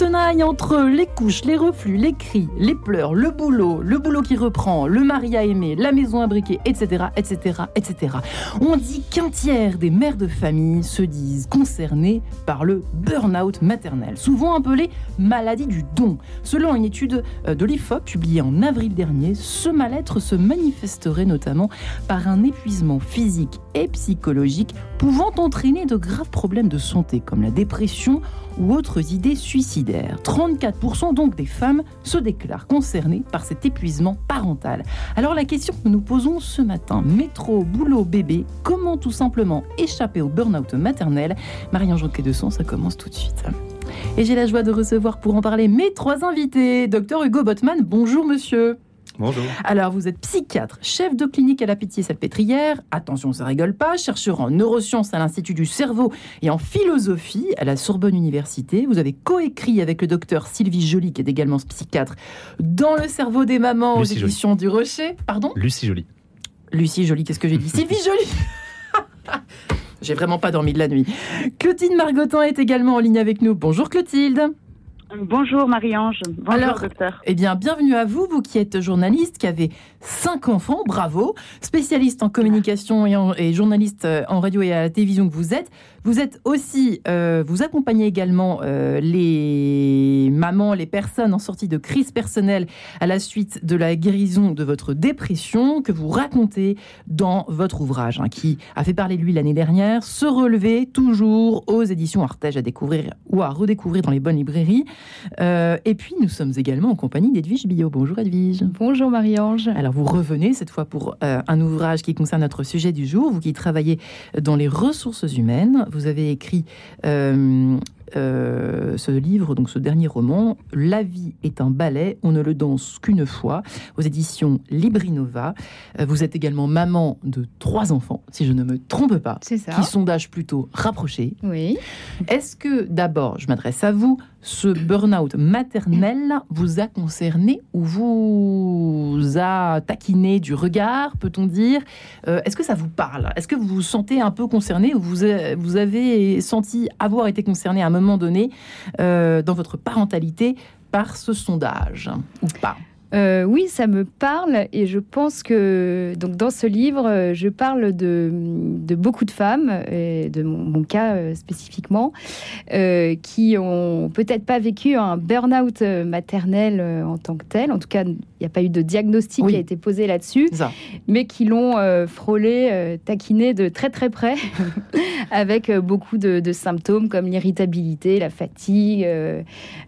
Porto entre les couches, les reflux, les cris, les pleurs, le boulot, le boulot qui reprend, le mari à aimer, la maison à briquer, etc., etc., etc. On dit qu'un tiers des mères de famille se disent concernées par le burn-out maternel, souvent appelé maladie du don. Selon une étude euh, de l'IFOP publiée en avril dernier, ce mal-être se manifesterait notamment par un épuisement physique et psychologique pouvant entraîner de graves problèmes de santé comme la dépression ou autres idées suicidaires. 34% donc des femmes se déclarent concernées par cet épuisement parental. Alors la question que nous posons ce matin, métro, boulot, bébé, comment tout simplement échapper au burn-out maternel? Marie-Ange de Son, ça commence tout de suite. Et j'ai la joie de recevoir pour en parler mes trois invités. Docteur Hugo Botman, bonjour monsieur. Bonjour. Alors, vous êtes psychiatre, chef de clinique à la Pitié-Salpêtrière. Attention, ça rigole pas. Chercheur en neurosciences à l'Institut du cerveau et en philosophie à la Sorbonne Université. Vous avez coécrit avec le docteur Sylvie Joly, qui est également psychiatre, dans le cerveau des mamans aux éditions du Rocher. Pardon? Lucie Joly. Lucie Joly, qu'est-ce que j'ai dit? Sylvie Joly J'ai vraiment pas dormi de la nuit. Clotilde Margotin est également en ligne avec nous. Bonjour Clotilde. Bonjour Marie-Ange. Bonjour Alors, docteur. Eh bien, bienvenue à vous, vous qui êtes journaliste, qui avez cinq enfants, bravo, spécialiste en communication et, et, journaliste euh, en radio et à la télévision que vous êtes. Vous êtes aussi, euh, vous accompagnez également euh, les mamans, les personnes en sortie de crise personnelle à la suite de la guérison de votre dépression que vous racontez dans votre ouvrage, hein, qui a fait parler de lui l'année dernière, Se relever toujours aux éditions Artege à découvrir ou à redécouvrir dans les bonnes librairies. Euh, et puis nous sommes également en compagnie d'Edwige Billot. Bonjour Edwige. Bonjour Marie-Ange. Alors vous revenez cette fois pour euh, un ouvrage qui concerne notre sujet du jour, vous qui travaillez dans les ressources humaines vous avez écrit euh, euh, ce livre, donc ce dernier roman, La vie est un ballet, on ne le danse qu'une fois, aux éditions Librinova. Euh, vous êtes également maman de trois enfants, si je ne me trompe pas, ça. qui sont d'âge plutôt rapproché. Oui. Est-ce que d'abord, je m'adresse à vous, ce burn-out maternel vous a concerné ou vous a taquiné du regard, peut-on dire? Euh, Est-ce que ça vous parle? Est-ce que vous vous sentez un peu concerné ou vous avez senti avoir été concerné à un moment donné euh, dans votre parentalité par ce sondage ou pas Euh, oui, ça me parle et je pense que donc dans ce livre, euh, je parle de, de beaucoup de femmes, et de mon, mon cas euh, spécifiquement, euh, qui ont peut-être pas vécu un burn-out maternel en tant que tel. En tout cas, il n'y a pas eu de diagnostic Oui. qui a été posé là-dessus, mais qui l'ont frôlé, taquiné de très très près, avec beaucoup de, de symptômes comme l'irritabilité, la fatigue,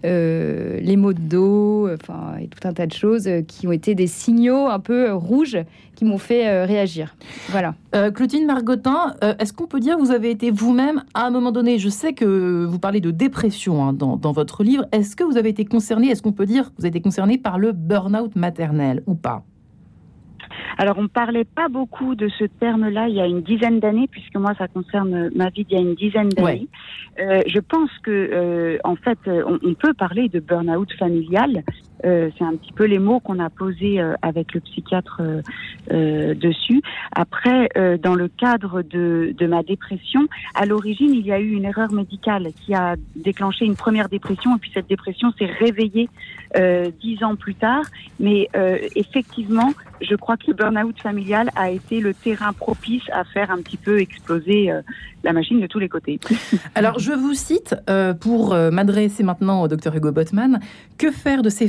les maux de dos, enfin, et tout un tas de choses euh, qui ont été des signaux un peu euh, rouges qui m'ont fait euh, réagir. Voilà. Euh, Clotilde Margotin, euh, est-ce qu'on peut dire que vous avez été vous-même à un moment donné Je sais que vous parlez de dépression hein, dans, dans votre livre. Est-ce que vous avez été concerné Est-ce qu'on peut dire que vous avez été concerné par le burn-out maternel ou pas? Alors, on parlait pas beaucoup de ce terme-là il y a une dizaine d'années, puisque moi, ça concerne ma vie d'il y a une dizaine d'années. Euh, je pense que, euh, en fait, on, on peut parler de burn-out familial. Euh, c'est un petit peu les mots qu'on a posés euh, avec le psychiatre euh, dessus. Après, dans le cadre de, de ma dépression, à l'origine, il y a eu une erreur médicale qui a déclenché une première dépression, et puis cette dépression s'est réveillée dix ans plus tard. Mais effectivement, je crois que le burn-out familial a été le terrain propice à faire un petit peu exploser la machine de tous les côtés. Alors, je vous cite pour m'adresser maintenant au docteur Hugo Botman. Que faire de ces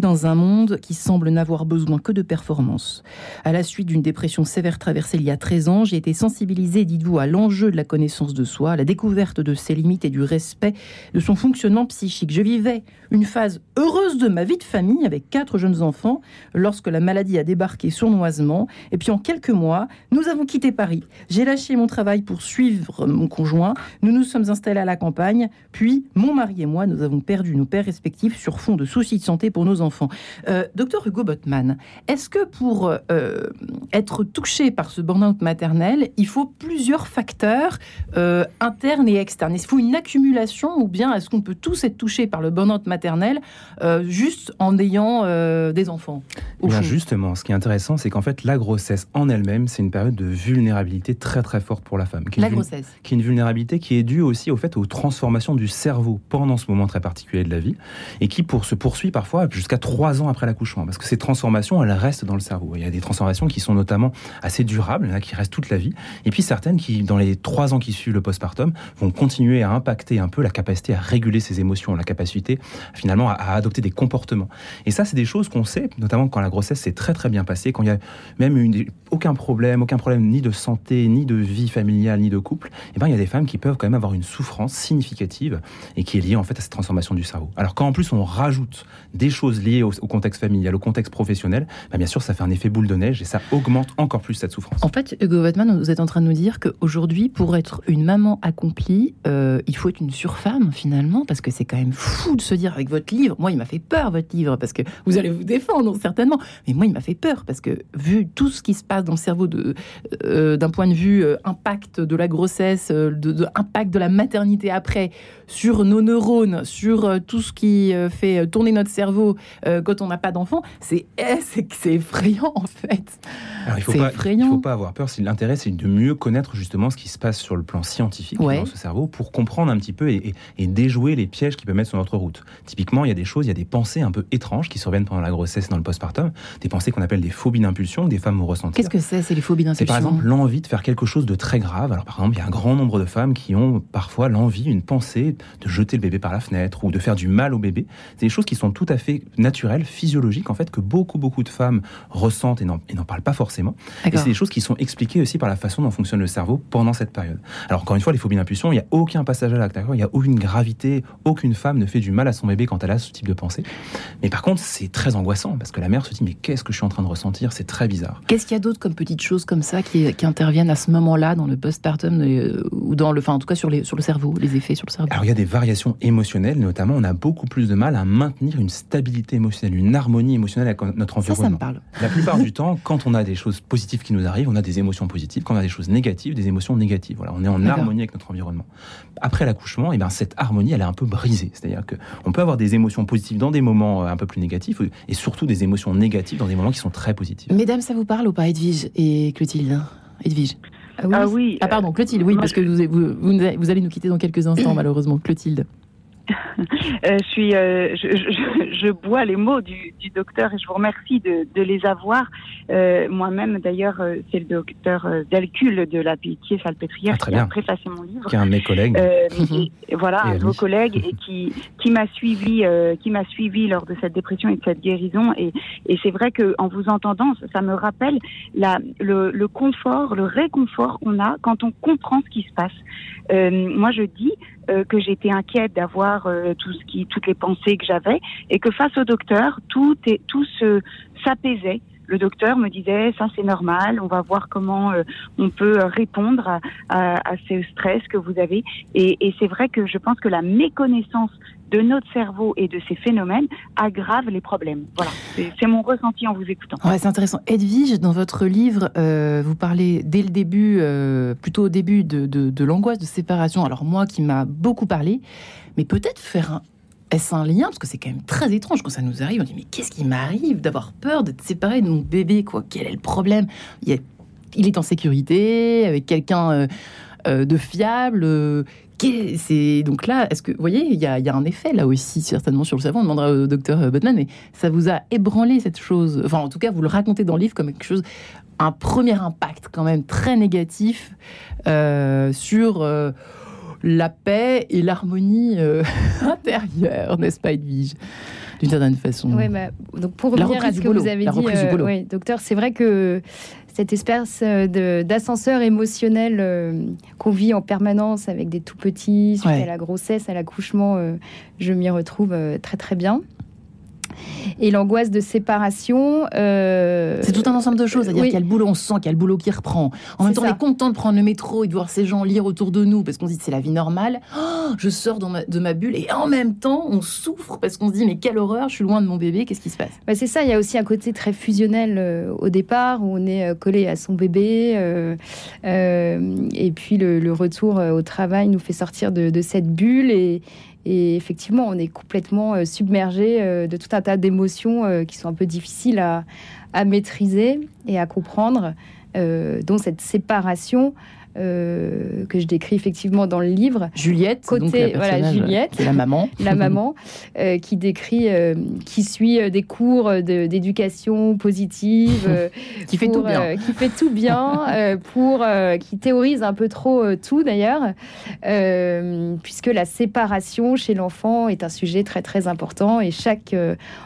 dans un monde qui semble n'avoir besoin que de performance À la suite d'une dépression sévère traversée il y a 13 ans, j'ai été sensibilisée, dites-vous, à l'enjeu de la connaissance de soi, à la découverte de ses limites et du respect de son fonctionnement psychique. Je vivais une phase heureuse de ma vie de famille avec quatre jeunes enfants lorsque la maladie a débarqué sournoisement. Et puis en quelques mois, nous avons quitté Paris. J'ai lâché mon travail pour suivre mon conjoint. Nous nous sommes installés à la campagne. Puis mon mari et moi, nous avons perdu nos pères respectifs sur fond de soucis de santé pour nos enfants. docteur Hugo Botman, est-ce que pour être touché par ce burn-out maternel, il faut plusieurs facteurs internes et externes? Est-ce qu'il faut une accumulation ou bien est-ce qu'on peut tous être touchés par le burn-out maternel juste en ayant des enfants eh Justement, ce qui est intéressant, c'est qu'en fait, la grossesse en elle-même, c'est une période de vulnérabilité très très forte pour la femme. Qui la grossesse. Qui est une vulnérabilité qui est due aussi au fait aux transformations du cerveau pendant ce moment très particulier de la vie et qui pour, se poursuit jusqu'à trois ans après l'accouchement. Parce que ces transformations, elles restent dans le cerveau. Il y a des transformations qui sont notamment assez durables, qui restent toute la vie. Et puis certaines qui, dans les trois ans qui suivent le postpartum, vont continuer à impacter un peu la capacité à réguler ses émotions, la capacité finalement à, à adopter des comportements. Et ça, c'est des choses qu'on sait, notamment quand la grossesse s'est très très bien passée, quand il y a même une, aucun problème, aucun problème ni de santé, ni de vie familiale, ni de couple, et eh ben, il y a des femmes qui peuvent quand même avoir une souffrance significative et qui est liée en fait à cette transformation du cerveau. Alors quand en plus on rajoute des choses liées au, contexte familial, au contexte professionnel, ben, bien sûr ça fait un effet boule de neige et ça augmente encore plus cette souffrance. En fait, Hugo Wattman, vous êtes en train de nous dire qu'aujourd'hui, pour être une maman accomplie, euh, il faut être une surfemme finalement, parce que c'est quand même fou de se dire avec votre livre, moi il m'a fait peur votre livre, parce que vous allez vous défendre certainement, mais moi il m'a fait peur, parce que vu tout ce qui se passe dans le cerveau euh, d'un point de vue euh, impact de la grossesse, de, impact de la maternité après, sur nos neurones, sur tout ce qui fait tourner notre cerveau quand on n'a pas d'enfant, c'est, eh, effrayant en fait. Alors, il faut pas, Il faut pas avoir peur. L'intérêt, c'est de mieux connaître justement ce qui se passe sur le plan scientifique dans ce cerveau pour comprendre un petit peu et, déjouer les pièges qui peuvent mettre sur notre route. Typiquement, il y a des choses, il y a des pensées un peu étranges qui surviennent pendant la grossesse et dans le postpartum, des pensées qu'on appelle des phobies d'impulsion, des femmes vont ressentir. Qu'est-ce que c'est, c'est les phobies d'impulsion C'est par exemple l'envie de faire quelque chose de très grave. Alors par exemple, il y a un grand nombre de femmes qui ont parfois l'envie, une pensée de jeter le bébé par la fenêtre ou de faire du mal au bébé. C'est des choses qui sont tout à fait naturelles, physiologiques en fait, que beaucoup beaucoup de femmes ressentent et n'en parlent pas forcément. Et c'est des choses qui sont expliquées aussi par la façon dont fonctionne le cerveau pendant cette période. Alors encore une fois, les phobies d'impulsion, il n'y a aucun passage à l'acte, il n'y a aucune gravité, aucune femme ne fait du mal à son bébé quand elle a ce type de pensée. Mais par contre, c'est très angoissant parce que la mère se dit mais qu'est-ce que je suis en train de ressentir? C'est très bizarre. Qu'est-ce qu'il y a d'autre comme petites choses comme ça qui, qui interviennent à ce moment-là dans le postpartum euh, ou dans le, enfin en tout cas sur, les, sur le cerveau, les effets sur le cerveau? Alors il y a des variations émotionnelles, notamment on a beaucoup plus de mal à maintenir une stabilité émotionnelle, une harmonie émotionnelle avec notre environnement. Ça, ça me parle. La plupart du temps, quand on a des choses positives qui nous arrivent, on a des émotions positives. Quand on a des choses négatives, des émotions négatives. Voilà, on est en harmonie avec notre environnement. Après l'accouchement, et eh ben cette harmonie, elle est un peu brisée. C'est-à-dire que on peut avoir des émotions positives dans des moments euh, un peu plus négatifs et surtout des émotions négatives dans des moments qui sont très positifs. Mesdames, ça vous parle ou pas, Edwige et Clotilde Edwige ah oui. Ah, pardon, Clotilde, oui, parce que vous, vous, allez nous quitter dans quelques instants, malheureusement. Clotilde. Euh, je, suis, euh, je, bois les mots du, docteur et je vous remercie de, les avoir. Euh, moi-même, d'ailleurs, c'est le docteur Delcul de la Pitié Salpêtrière ah, qui a préfacé mon livre. Qui est un de mes collègues. voilà, un de vos collègues et qui, qui m'a suivi, qui m'a suivi lors de cette dépression et de cette guérison. Et, et c'est vrai que en vous entendant, ça me rappelle la, le, le confort, le réconfort qu'on a quand on comprend ce qui se passe. moi, je dis euh, que j'étais inquiète d'avoir euh, tout ce qui, toutes les pensées que j'avais, et que face au docteur, tout est, tout se s'apaisait. Le docteur me disait ça c'est normal, on va voir comment euh, on peut répondre à, à, à, ce stress que vous avez. Et, et c'est vrai que je pense que la méconnaissance de notre cerveau et de ces phénomènes aggrave les problèmes. Voilà, c'est mon ressenti en vous écoutant. Ouais, c'est intéressant. Edwige, dans votre livre, euh, vous parlez dès le début, euh, plutôt au début, de, de, l'angoisse de séparation. Alors moi, qui m'a beaucoup parlé, mais peut-être faire un, est-ce un lien? Parce que c'est quand même très étrange quand ça nous arrive. On dit mais qu'est-ce qui m'arrive d'avoir peur d'être séparé de mon bébé quoi? Quel est le problème? Il est, en sécurité avec quelqu'un euh, de fiable c'est donc là, est-ce que vous voyez, il y, a, un effet là aussi certainement sur le cerveau. On demandera au docteur Botman, mais ça vous a ébranlé cette chose? Enfin, en tout cas, vous le racontez dans le livre comme quelque chose, un premier impact quand même très négatif euh, sur euh, la paix et l'harmonie euh, intérieure, n'est-ce pas, Edwige? D'une certaine façon. Oui, bah, donc pour revenir à ce que vous avez dit, docteur, c'est vrai que cette espèce euh, d'ascenseur émotionnel euh, qu'on vit en permanence avec des tout petits, suite à la grossesse, à l'accouchement, euh, je m'y retrouve très très bien. Et l'angoisse de séparation. c'est tout un ensemble de choses. C'est-à-dire qu'il y a le boulot, on sent qu'il y a le boulot qui reprend. En même temps, on est content de prendre le métro et de voir ces gens lire autour de nous parce qu'on se dit c'est la vie normale. Oh, je sors de ma bulle et en même temps, on souffre parce qu'on se dit mais quelle horreur, je suis loin de mon bébé, qu'est-ce qui se passe? Bah, C'est ça, il y a aussi un côté très fusionnel au départ où on est collé à son bébé. et puis le, retour au travail nous fait sortir de, de cette bulle et, et effectivement, on est complètement euh, submergé euh, de tout un tas d'émotions euh, qui sont un peu difficiles à, maîtriser et à comprendre, dont cette séparation euh, que je décris effectivement dans le livre. Juliette, côté voilà Juliette, la maman, la maman euh, qui décrit, euh, qui suit des cours d'éducation positive, qui fait tout bien, qui fait tout bien pour, qui théorise un peu trop tout d'ailleurs, puisque la séparation chez l'enfant est un sujet très très important et chaque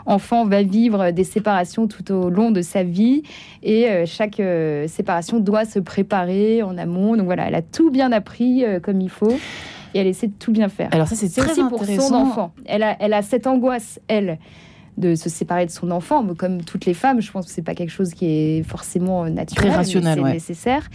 enfant va vivre des séparations tout au long de sa vie et chaque séparation doit se préparer en amont donc voilà, elle a tout bien appris euh, comme il faut et elle essaie de tout bien faire. Alors ça, c'est très aussi pour son enfant. Elle a, elle a cette angoisse, elle, de se séparer de son enfant. Comme toutes les femmes, je pense que c'est pas quelque chose qui est forcément naturel, très rationnel, nécessaire.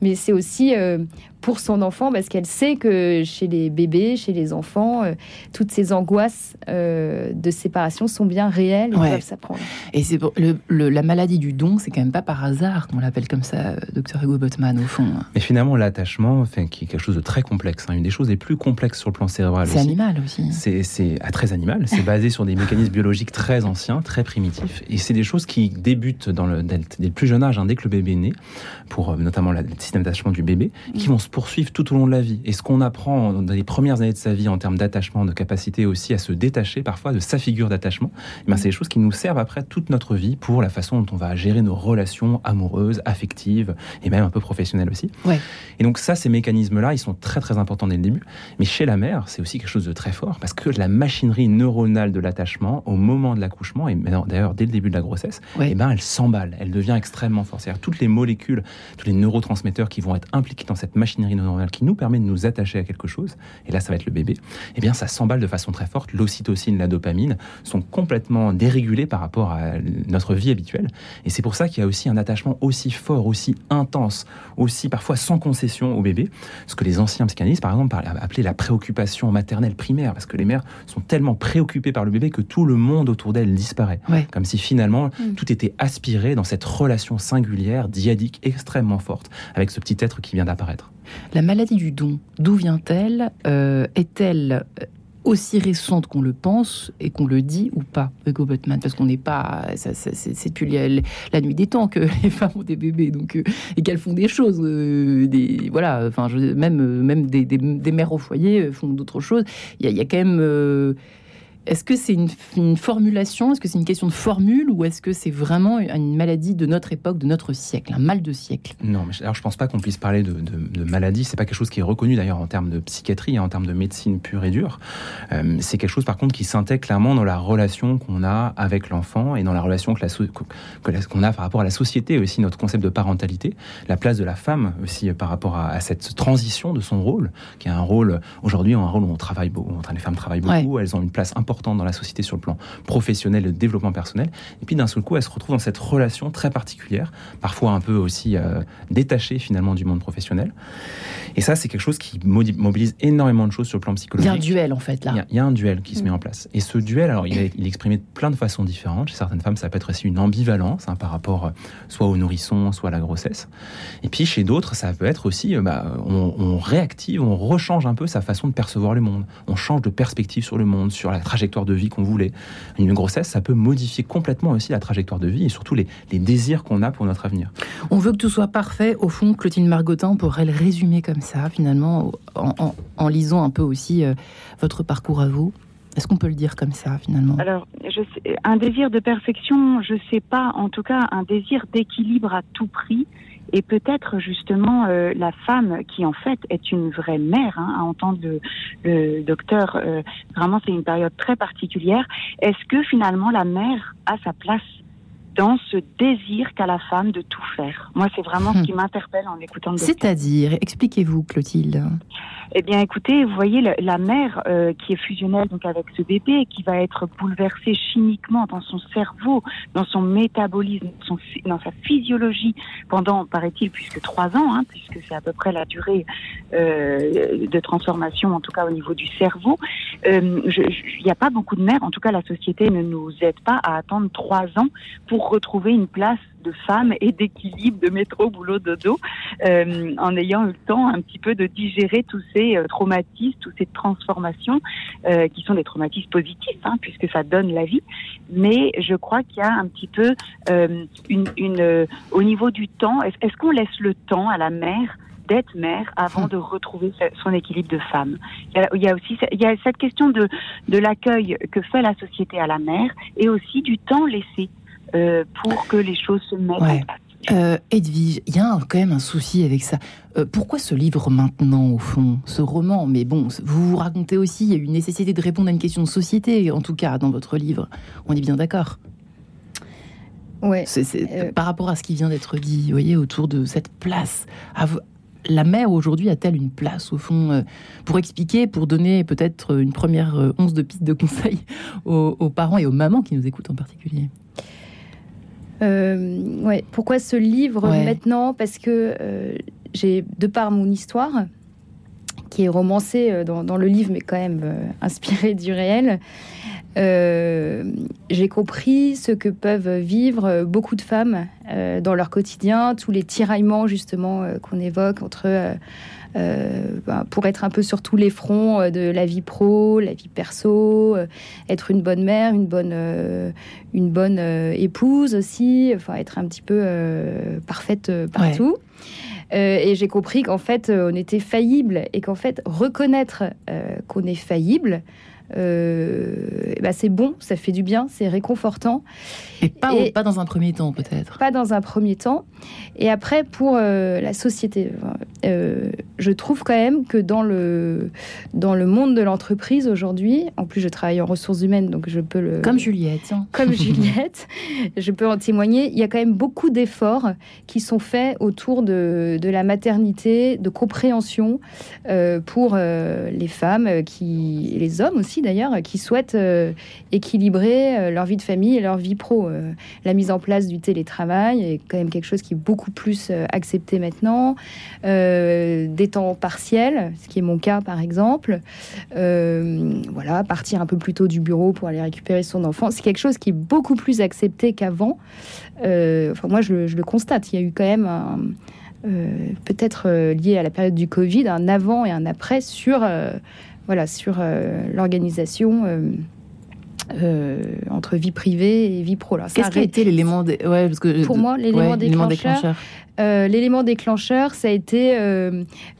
Mais c'est aussi euh, pour son enfant parce qu'elle sait que chez les bébés, chez les enfants, euh, toutes ces angoisses euh, de séparation sont bien réelles et peuvent s'apprendre. Et c'est le, la maladie du don, c'est quand même pas par hasard qu'on l'appelle comme ça, docteur Hugo Botman, au fond. Mais finalement, l'attachement, enfin, qui est quelque chose de très complexe, hein, une des choses les plus complexes sur le plan cérébral. C'est animal aussi. C'est ah, très animal. C'est basé sur des mécanismes biologiques très anciens, très primitifs. Et c'est des choses qui débutent dans le, dès le plus jeune âge, hein, dès que le bébé est né, pour euh, notamment le système d'attachement du bébé, qui vont se poursuivre tout au long de la vie. Et ce qu'on apprend dans les premières années de sa vie en termes d'attachement, de capacité aussi à se détacher parfois de sa figure d'attachement, eh ben, c'est des choses qui nous servent après toute notre vie pour la façon dont on va gérer nos relations amoureuses, affectives et même un peu professionnelles aussi. Ouais. Et donc ça, ces mécanismes-là, ils sont très très importants dès le début. Mais chez la mère, c'est aussi quelque chose de très fort parce que la machinerie neuronale de l'attachement au moment de l'accouchement et d'ailleurs dès le début de la grossesse, eh ben, elle s'emballe, elle devient extrêmement forte. C'est-à-dire toutes les molécules, tous les neurotransmetteurs qui vont être impliqués dans cette machinerie neuronale qui nous permet de nous attacher à quelque chose, et là ça va être le bébé, eh bien ça s'emballe de façon très forte. L'ocytocine, la dopamine sont complètement dérégulés par rapport à notre vie habituelle. Et c'est pour ça qu'il y a aussi un attachement aussi fort, aussi intense, aussi parfois sans concession au bébé, ce que les anciens psychanalystes, par exemple, appelaient la préoccupation maternelle primaire, parce que les mères sont tellement préoccupées par le bébé que tout le monde autour d'elles disparaît. Comme si finalement mm. tout était aspiré dans cette relation singulière, diadique, extrêmement forte, avec ce petit être qui vient d'apparaître. La maladie du don, d'où vient-elle euh, Est-elle euh, aussi récente qu'on le pense et qu'on le dit ou pas, Hugo Butman Parce qu'on n'est pas. C'est depuis la, nuit des temps que les femmes ont des bébés donc, euh, et qu'elles font des choses. des, voilà, même, même des, mères au foyer font d'autres choses. Il y, a quand même est-ce que c'est une, formulation? Est-ce que c'est une question de formule? Ou est-ce que c'est vraiment une maladie de notre époque, de notre siècle, un mal de siècle? Non, mais alors je pense pas qu'on puisse parler de, de, maladie. C'est pas quelque chose qui est reconnu d'ailleurs en termes de psychiatrie, hein, en termes de médecine pure et dure. Euh, c'est quelque chose par contre qui s'intègre clairement dans la relation qu'on a avec l'enfant et dans la relation que la qu'on a par rapport à la société aussi, notre concept de parentalité, la place de la femme aussi par rapport à, cette transition de son rôle, qui est un rôle aujourd'hui un rôle où on travaille beaucoup, les femmes travaillent beaucoup, elles ont une place importante dans la société sur le plan professionnel et de développement personnel. Et puis d'un seul coup, elle se retrouve dans cette relation très particulière, parfois un peu aussi euh, détachée finalement du monde professionnel. Et ça, c'est quelque chose qui mobilise énormément de choses sur le plan psychologique. Il y a un duel en fait là. Il y a, un duel qui se met en place. Et ce duel, alors il est, il est, exprimé de plein de façons différentes. Chez certaines femmes, ça peut être aussi une ambivalence hein, par rapport euh, soit au nourrisson, soit à la grossesse. Et puis chez d'autres, ça peut être aussi, euh, bah, on, on réactive, on rechange un peu sa façon de percevoir le monde. On change de perspective sur le monde, sur la trajectoire de vie qu'on voulait. Une grossesse, ça peut modifier complètement aussi la trajectoire de vie et surtout les, désirs qu'on a pour notre avenir. On veut que tout soit parfait. Au fond, Clotilde Margotin, pourrait le résumer comme ça, finalement, en, lisant un peu aussi euh, votre parcours à vous. Est-ce qu'on peut le dire comme ça, finalement? Alors, je un désir de perfection, je ne sais pas. En tout cas, un désir d'équilibre à tout prix et peut-être justement euh, la femme qui en fait est une vraie mère, hein, à entendre le, docteur, euh, vraiment c'est une période très particulière. Est-ce que finalement la mère a sa place dans ce désir qu'a la femme de tout faire. Moi, c'est vraiment ce hmm. qui m'interpelle en écoutant le C'est-à-dire, expliquez-vous, Clotilde. Eh bien, écoutez, vous voyez, la, mère euh, qui est fusionnelle donc avec ce bébé et qui va être bouleversée chimiquement dans son cerveau, dans son métabolisme, dans, sa physiologie pendant, paraît-il, puisque trois ans, hein, puisque c'est à peu près la durée euh, de transformation, en tout cas au niveau du cerveau. Euh, il n'y a pas beaucoup de mères, en tout cas la société ne nous aide pas à attendre trois ans pour retrouver une place de femmes et d'équilibre de métro, boulot, dodo, euh, en ayant eu le temps un petit peu de digérer tous ces euh, traumatismes, toutes ces transformations, euh, qui sont des traumatismes positifs, hein, puisque ça donne la vie. Mais je crois qu'il y a un petit peu une, une au niveau du temps, est-ce qu'on laisse le temps à la mère d'être mère avant de retrouver son équilibre de femme? Il y a, aussi il y a cette question de, de l'accueil que fait la société à la mère et aussi du temps laissé euh, pour que les choses se mettent en place. Euh, Edwige, il y a quand même un souci avec ça. Euh, pourquoi ce livre maintenant, au fond, ce roman? Mais bon, vous vous racontez aussi, il y a une nécessité de répondre à une question de société, en tout cas dans votre livre. On est bien d'accord Ouais. C'est, Par rapport à ce qui vient d'être dit, vous voyez, autour de cette place. La mère aujourd'hui a-t-elle une place au fond pour expliquer, pour donner peut-être une première once de piste de conseils aux parents et aux mamans qui nous écoutent en particulier? Euh, ouais. Pourquoi ce livre maintenant? Parce que euh, j'ai, de par mon histoire, qui est romancée euh, dans, le livre, mais quand même inspirée du réel, j'ai compris ce que peuvent vivre beaucoup de femmes dans leur quotidien, tous les tiraillements justement qu'on évoque entre pour être un peu sur tous les fronts euh, de la vie pro, la vie perso, euh, être une bonne mère, une bonne, une bonne épouse aussi, enfin être un petit peu parfaite partout. et j'ai compris qu'en fait, on était faillible et qu'en fait, reconnaître qu'on est faillible, euh, bah c'est bon, ça fait du bien, c'est réconfortant. Et pas, pas dans un premier temps, peut-être. Pas dans un premier temps. Et après, pour euh, la société, euh, je trouve quand même que dans le, dans le monde de l'entreprise aujourd'hui, en plus je travaille en ressources humaines, donc je peux le... Comme Juliette. Hein. Comme Juliette, je peux en témoigner. Il y a quand même beaucoup d'efforts qui sont faits autour de, de la maternité, de compréhension pour les femmes qui, et les hommes aussi d'ailleurs, qui souhaitent euh, équilibrer euh, leur vie de famille et leur vie pro. Euh, la mise en place du télétravail est quand même quelque chose qui est beaucoup plus accepté maintenant. des temps partiels, ce qui est mon cas par exemple. voilà, partir un peu plus tôt du bureau pour aller récupérer son enfant, c'est quelque chose qui est beaucoup plus accepté qu'avant. enfin, moi, je, le constate. Il y a eu quand même peut-être lié à la période du Covid, un avant et un après sur voilà, sur euh, l'organisation. Euh, euh, entre vie privée et vie pro. Qu'est-ce qui a été l'élément ouais, parce que pour moi l'élément déclencheur, l'élément déclencheur, ça a été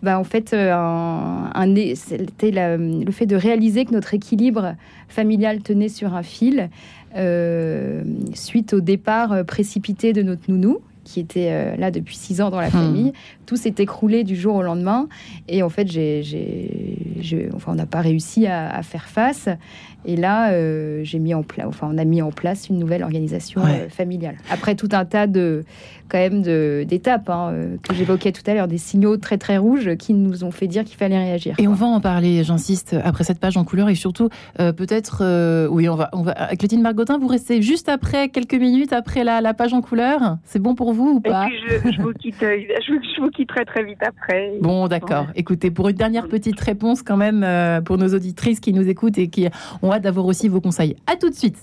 bah, en fait un, un c'était le fait de réaliser que notre équilibre familial tenait sur un fil suite au départ précipité de notre nounou qui était là depuis six ans dans la hmm. famille. Tout s'est écroulé du jour au lendemain. Et en fait, j'ai enfin, on n'a pas réussi à, faire face. Et là, euh, j'ai mis en place, enfin, on a mis en place une nouvelle organisation euh, familiale. Après tout un tas de, quand même, d'étapes hein, euh, que j'évoquais tout à l'heure, des signaux très très rouges qui nous ont fait dire qu'il fallait réagir. Et on va en parler, j'insiste, après cette page en couleur et surtout, peut-être, oui, on va, on va. Clotilde Margotin, vous restez juste après, quelques minutes après la, la page en couleur. C'est bon pour vous ou pas? et puis je, vous quitte, je, vous quitte très très vite après. Bon, d'accord. Écoutez, pour une dernière petite réponse quand même pour nos auditrices qui nous écoutent et qui ont d'avoir aussi vos conseils. À tout de suite.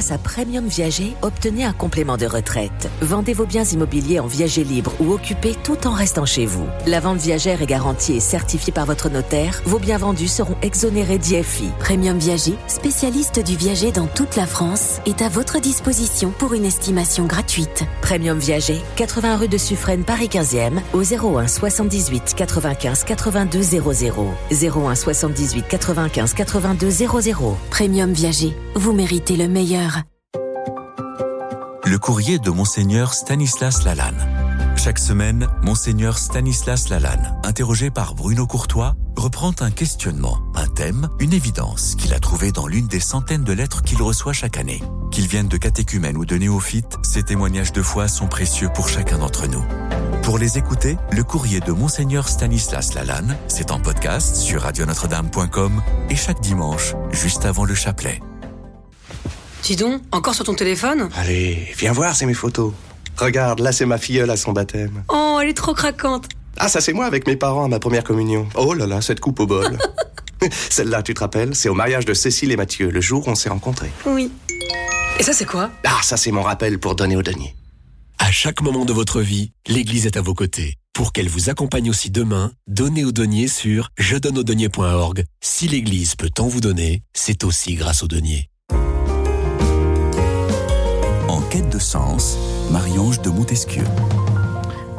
Grâce à Premium Viager, obtenez un complément de retraite. Vendez vos biens immobiliers en viager libre ou occupés tout en restant chez vous. La vente viagère est garantie et certifiée par votre notaire. Vos biens vendus seront exonérés d'IFI. Premium Viager, spécialiste du viager dans toute la France, est à votre disposition pour une estimation gratuite. Premium Viager, 80 rue de Suffren, Paris 15e, au 01 78 95 82 00. 01 78 95 82 00. Premium Viager, vous méritez le meilleur. Le courrier de Monseigneur Stanislas Lalanne. Chaque semaine, Monseigneur Stanislas Lalanne, interrogé par Bruno Courtois, reprend un questionnement, baptême, une évidence qu'il a trouvée dans l'une des centaines de lettres qu'il reçoit chaque année. Qu'ils viennent de catéchumènes ou de néophytes, ces témoignages de foi sont précieux pour chacun d'entre nous. Pour les écouter, le courrier de Monseigneur Stanislas Lalanne, c'est en podcast sur radionotre-dame.com et chaque dimanche, juste avant le chapelet. Dis donc, encore sur ton téléphone Allez, viens voir, c'est mes photos. Regarde, là c'est ma filleule à son baptême. Oh, elle est trop craquante. Ah, ça c'est moi avec mes parents à ma première communion. Oh là là, cette coupe au bol. Celle-là, tu te rappelles C'est au mariage de Cécile et Mathieu, le jour où on s'est rencontrés. Oui. Et ça c'est quoi? Ah, ça c'est mon rappel pour donner au denier. À chaque moment de votre vie, l'Église est à vos côtés. Pour qu'elle vous accompagne aussi demain, donnez au denier sur je donne au denier.org. Si l'Église peut tant vous donner, c'est aussi grâce au denier. Quête de sens, Marie-Ange de Montesquieu.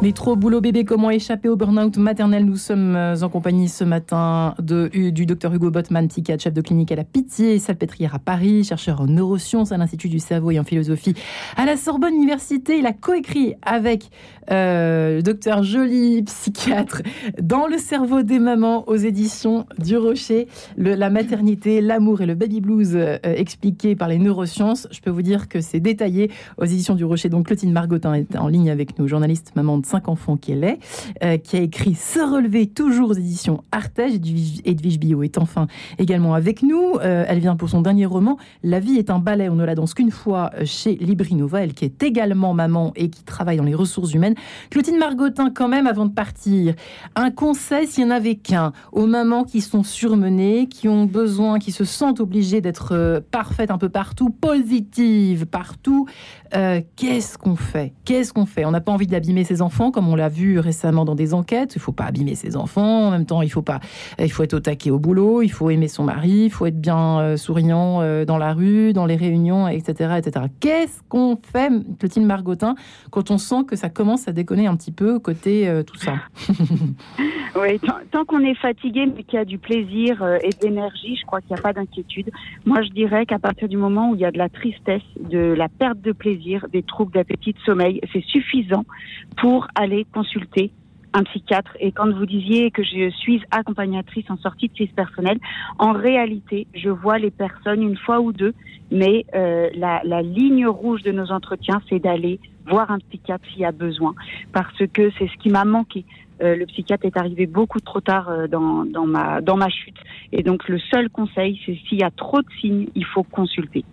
Métro, boulot, bébé, comment échapper au burn-out maternel? Nous sommes euh, en compagnie ce matin du docteur Hugo Botman, psychiatre, chef de clinique à la Pitié, salpêtrière à Paris, chercheur en neurosciences à l'Institut du cerveau et en philosophie à la Sorbonne Université. Il a coécrit avec euh, le docteur Joly, psychiatre, dans le cerveau des mamans aux éditions du Rocher, la maternité, l'amour et le baby blues euh, expliqué par les neurosciences. Je peux vous dire que c'est détaillé aux éditions du Rocher. Donc Clotilde Margotin est en ligne avec nous, journaliste, maman de cinq enfants qu'elle est, euh, qui a écrit Se relever toujours aux éditions Artege. Edwige Bio est enfin également avec nous. Euh, elle vient pour son dernier roman La vie est un ballet, on ne la danse qu'une fois euh, chez Librinova. Elle qui est également maman et qui travaille dans les ressources humaines. Clotilde Margotin, quand même, avant de partir, un conseil s'il n'y en avait qu'un aux mamans qui sont surmenées, qui ont besoin, qui se sentent obligées d'être parfaites un peu partout, positives partout. Qu'est-ce qu'on fait? Qu'est-ce qu'on fait? On n'a pas envie d'abîmer ses enfants comme on l'a vu récemment dans des enquêtes. Il faut pas abîmer ses enfants. En même temps, il faut pas, il faut être au taquet au boulot. Il faut aimer son mari. Il faut être bien euh, souriant euh, dans la rue, dans les réunions, etc., etc. Qu'est-ce qu'on fait, Clotilde Margotin, quand on sent que ça commence à déconner un petit peu côté euh, tout ça? Oui, tant, tant qu'on est fatigué mais qu'il y a du plaisir euh, et de l'énergie, je crois qu'il n'y a pas d'inquiétude. Moi, je dirais qu'à partir du moment où il y a de la tristesse, de la perte de plaisir, des troubles d'appétit, de sommeil, c'est suffisant pour aller consulter un psychiatre. Et quand vous disiez que je suis accompagnatrice en sortie de crise personnelle, en réalité, je vois les personnes une fois ou deux, mais euh, la, ligne rouge de nos entretiens, c'est d'aller voir un psychiatre s'il y a besoin, parce que c'est ce qui m'a manqué. Euh, le psychiatre est arrivé beaucoup trop tard euh, dans, dans, ma, dans ma chute. Et donc le seul conseil, c'est s'il y a trop de signes, il faut consulter.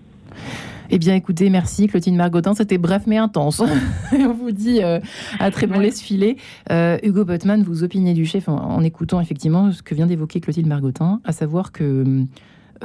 Eh bien, écoutez, merci Clotilde Margotin. C'était bref mais intense. On vous dit euh, à très bon laisse-filer. Euh, Hugo Botman, vous opinez du chef en, en, écoutant effectivement ce que vient d'évoquer Clotilde Margotin, à savoir que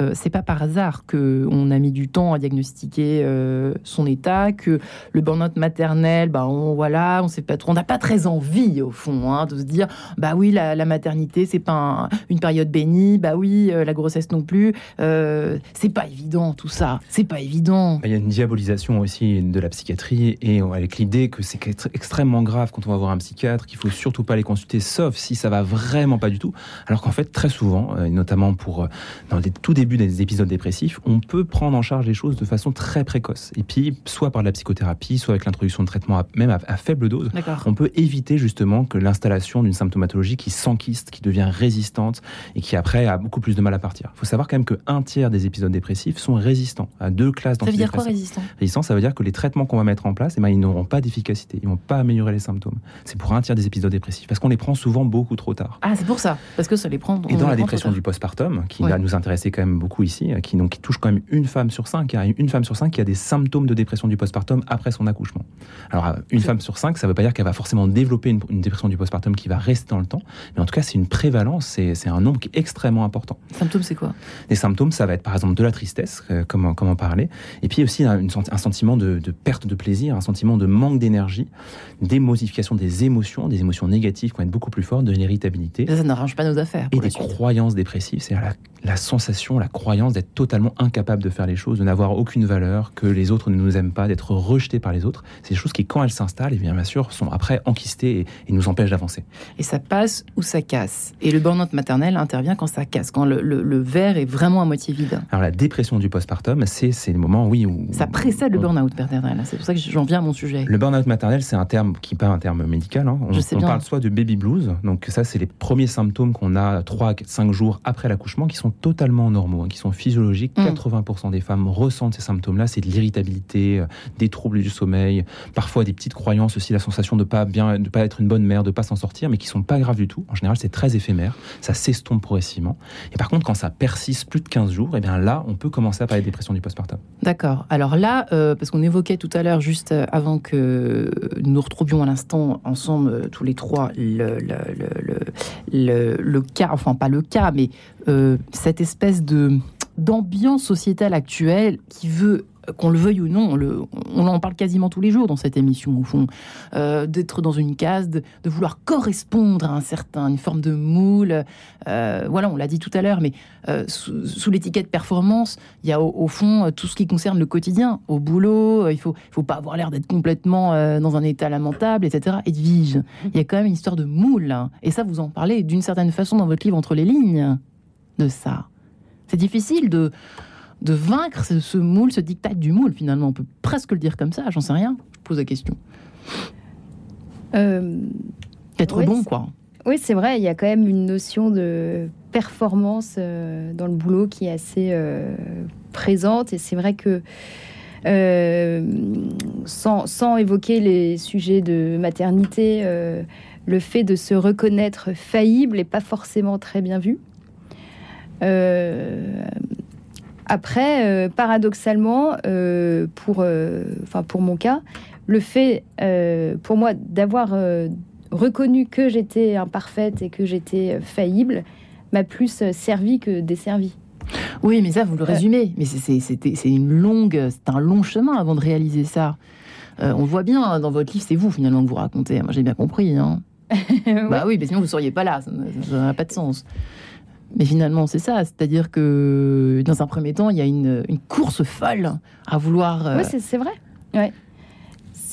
euh, c'est pas par hasard que on a mis du temps à diagnostiquer euh, son état, que le burn-out maternel, bah on voilà, on sait pas on n'a pas très envie au fond hein, de se dire, bah oui la, maternité c'est pas un, une période bénie, bah oui euh, la grossesse non plus, c'est pas évident tout ça, c'est pas évident. Il y a une diabolisation aussi de la psychiatrie et avec l'idée que c'est extrêmement grave quand on va voir un psychiatre, qu'il faut surtout pas les consulter, sauf si ça va vraiment pas du tout, alors qu'en fait très souvent, notamment pour dans les tout début des épisodes dépressifs, on peut prendre en charge les choses de façon très précoce. Et puis, soit par la psychothérapie, soit avec l'introduction de traitements à, même à, à, faible dose, on peut éviter justement que l'installation d'une symptomatologie qui s'enquiste, qui devient résistante et qui après a beaucoup plus de mal à partir. Il faut savoir quand même qu'un tiers des épisodes dépressifs sont résistants à deux classes Ça veut dire quoi résistant Résistant, ça veut dire que les traitements qu'on va mettre en place, eh ben, ils n'auront pas d'efficacité, ils vont pas améliorer les symptômes. C'est pour un tiers des épisodes dépressifs, parce qu'on les prend souvent beaucoup trop tard. Ah, c'est pour ça, parce que ça les prend. Et dans la dépression du postpartum, qui va nous intéresser quand même beaucoup ici, qui, donc, qui touche quand même une femme sur cinq. Il y a une femme sur cinq qui a des symptômes de dépression du postpartum après son accouchement. Alors, une femme sur cinq, ça ne veut pas dire qu'elle va forcément développer une, une, dépression du postpartum qui va rester dans le temps, mais en tout cas, c'est une prévalence, c'est un nombre qui est extrêmement important. Les symptômes, c'est quoi? Les symptômes, ça va être par exemple de la tristesse, euh, comme, comme on parlait, et puis aussi un, un sentiment de, de, perte de plaisir, un sentiment de manque d'énergie, des modifications des émotions, des émotions négatives qui vont être beaucoup plus fortes, de l'irritabilité. Ça, ça n'arrange pas nos affaires. Et des croyances dépressives, c'est la, la sensation, la croyance d'être totalement incapable de faire les choses, de n'avoir aucune valeur, que les autres ne nous aiment pas, d'être rejeté par les autres. C'est des choses qui, quand elles s'installent, et eh bien, bien sûr, sont après enquistées et, et nous empêchent d'avancer. Et ça passe ou ça casse. Et le burn-out maternel intervient quand ça casse, quand le, le, verre est vraiment à moitié vide. Alors la dépression du postpartum, c'est le moment, oui, où... Ça précède le burn-out maternel. C'est pour ça que j'en viens à mon sujet. Le burn-out maternel, c'est un terme qui n'est pas un terme médical. Hein. On, Je sais on bien. parle soit de baby blues, donc ça, c'est les premiers symptômes qu'on a 3-5 jours après l'accouchement, qui sont totalement normaux, hein, qui sont physiologiques. Mm. 80% des femmes ressentent ces symptômes-là. C'est de l'irritabilité, euh, des troubles du sommeil, parfois des petites croyances aussi, la sensation de pas bien, de pas être une bonne mère, de pas s'en sortir, mais qui sont pas graves du tout. En général, c'est très éphémère. Ça s'estompe progressivement. Et par contre, quand ça persiste plus de 15 jours, et bien là, on peut commencer à parler de dépression du postpartum. D'accord. Alors là, euh, parce qu'on évoquait tout à l'heure, juste euh, avant que nous retrouvions à l'instant ensemble, tous les trois, le, le, le, le, le cas, enfin pas le cas, mais euh, cette espèce de d'ambiance sociétale actuelle qui veut qu'on le veuille ou non, on, le, on, en parle quasiment tous les jours dans cette émission, au fond, euh, d'être dans une case, de, vouloir correspondre à un certain, une forme de moule. Euh, voilà, on l'a dit tout à l'heure, mais sous, l'étiquette performance, il y a au, fond tout ce qui concerne le quotidien. Au boulot, il faut, faut pas avoir l'air d'être complètement dans un état lamentable, etc. Et de vige. Il y a quand même une histoire de moule. Hein. Et ça, vous en parlez d'une certaine façon dans votre livre entre les lignes de ça. C'est difficile de de vaincre ce, ce, moule, ce dictat du moule, finalement. On peut presque le dire comme ça, j'en sais rien. Je pose la question. Euh, Être oui, bon, quoi. Oui, c'est vrai, il y a quand même une notion de performance euh, dans le boulot qui est assez euh, présente. Et c'est vrai que, euh, sans, sans, évoquer les sujets de maternité, euh, le fait de se reconnaître faillible n'est pas forcément très bien vu. Euh, après, euh, paradoxalement, euh, pour, pour mon cas, le fait, pour moi, d'avoir reconnu que j'étais imparfaite et que j'étais faillible m'a plus servi que desservi. Oui, mais ça, vous le résumez. Mais c'est une longue, c'est un long chemin avant de réaliser ça. Euh, on voit bien dans votre livre, c'est vous finalement que vous racontez. Moi, j'ai bien compris. Hein. Bah oui, mais sinon vous seriez pas là. Ça n'a pas de sens. Mais finalement, c'est ça. C'est-à-dire que dans un premier temps, il y a une, course folle à vouloir. Euh... Oui, c'est vrai. Ouais.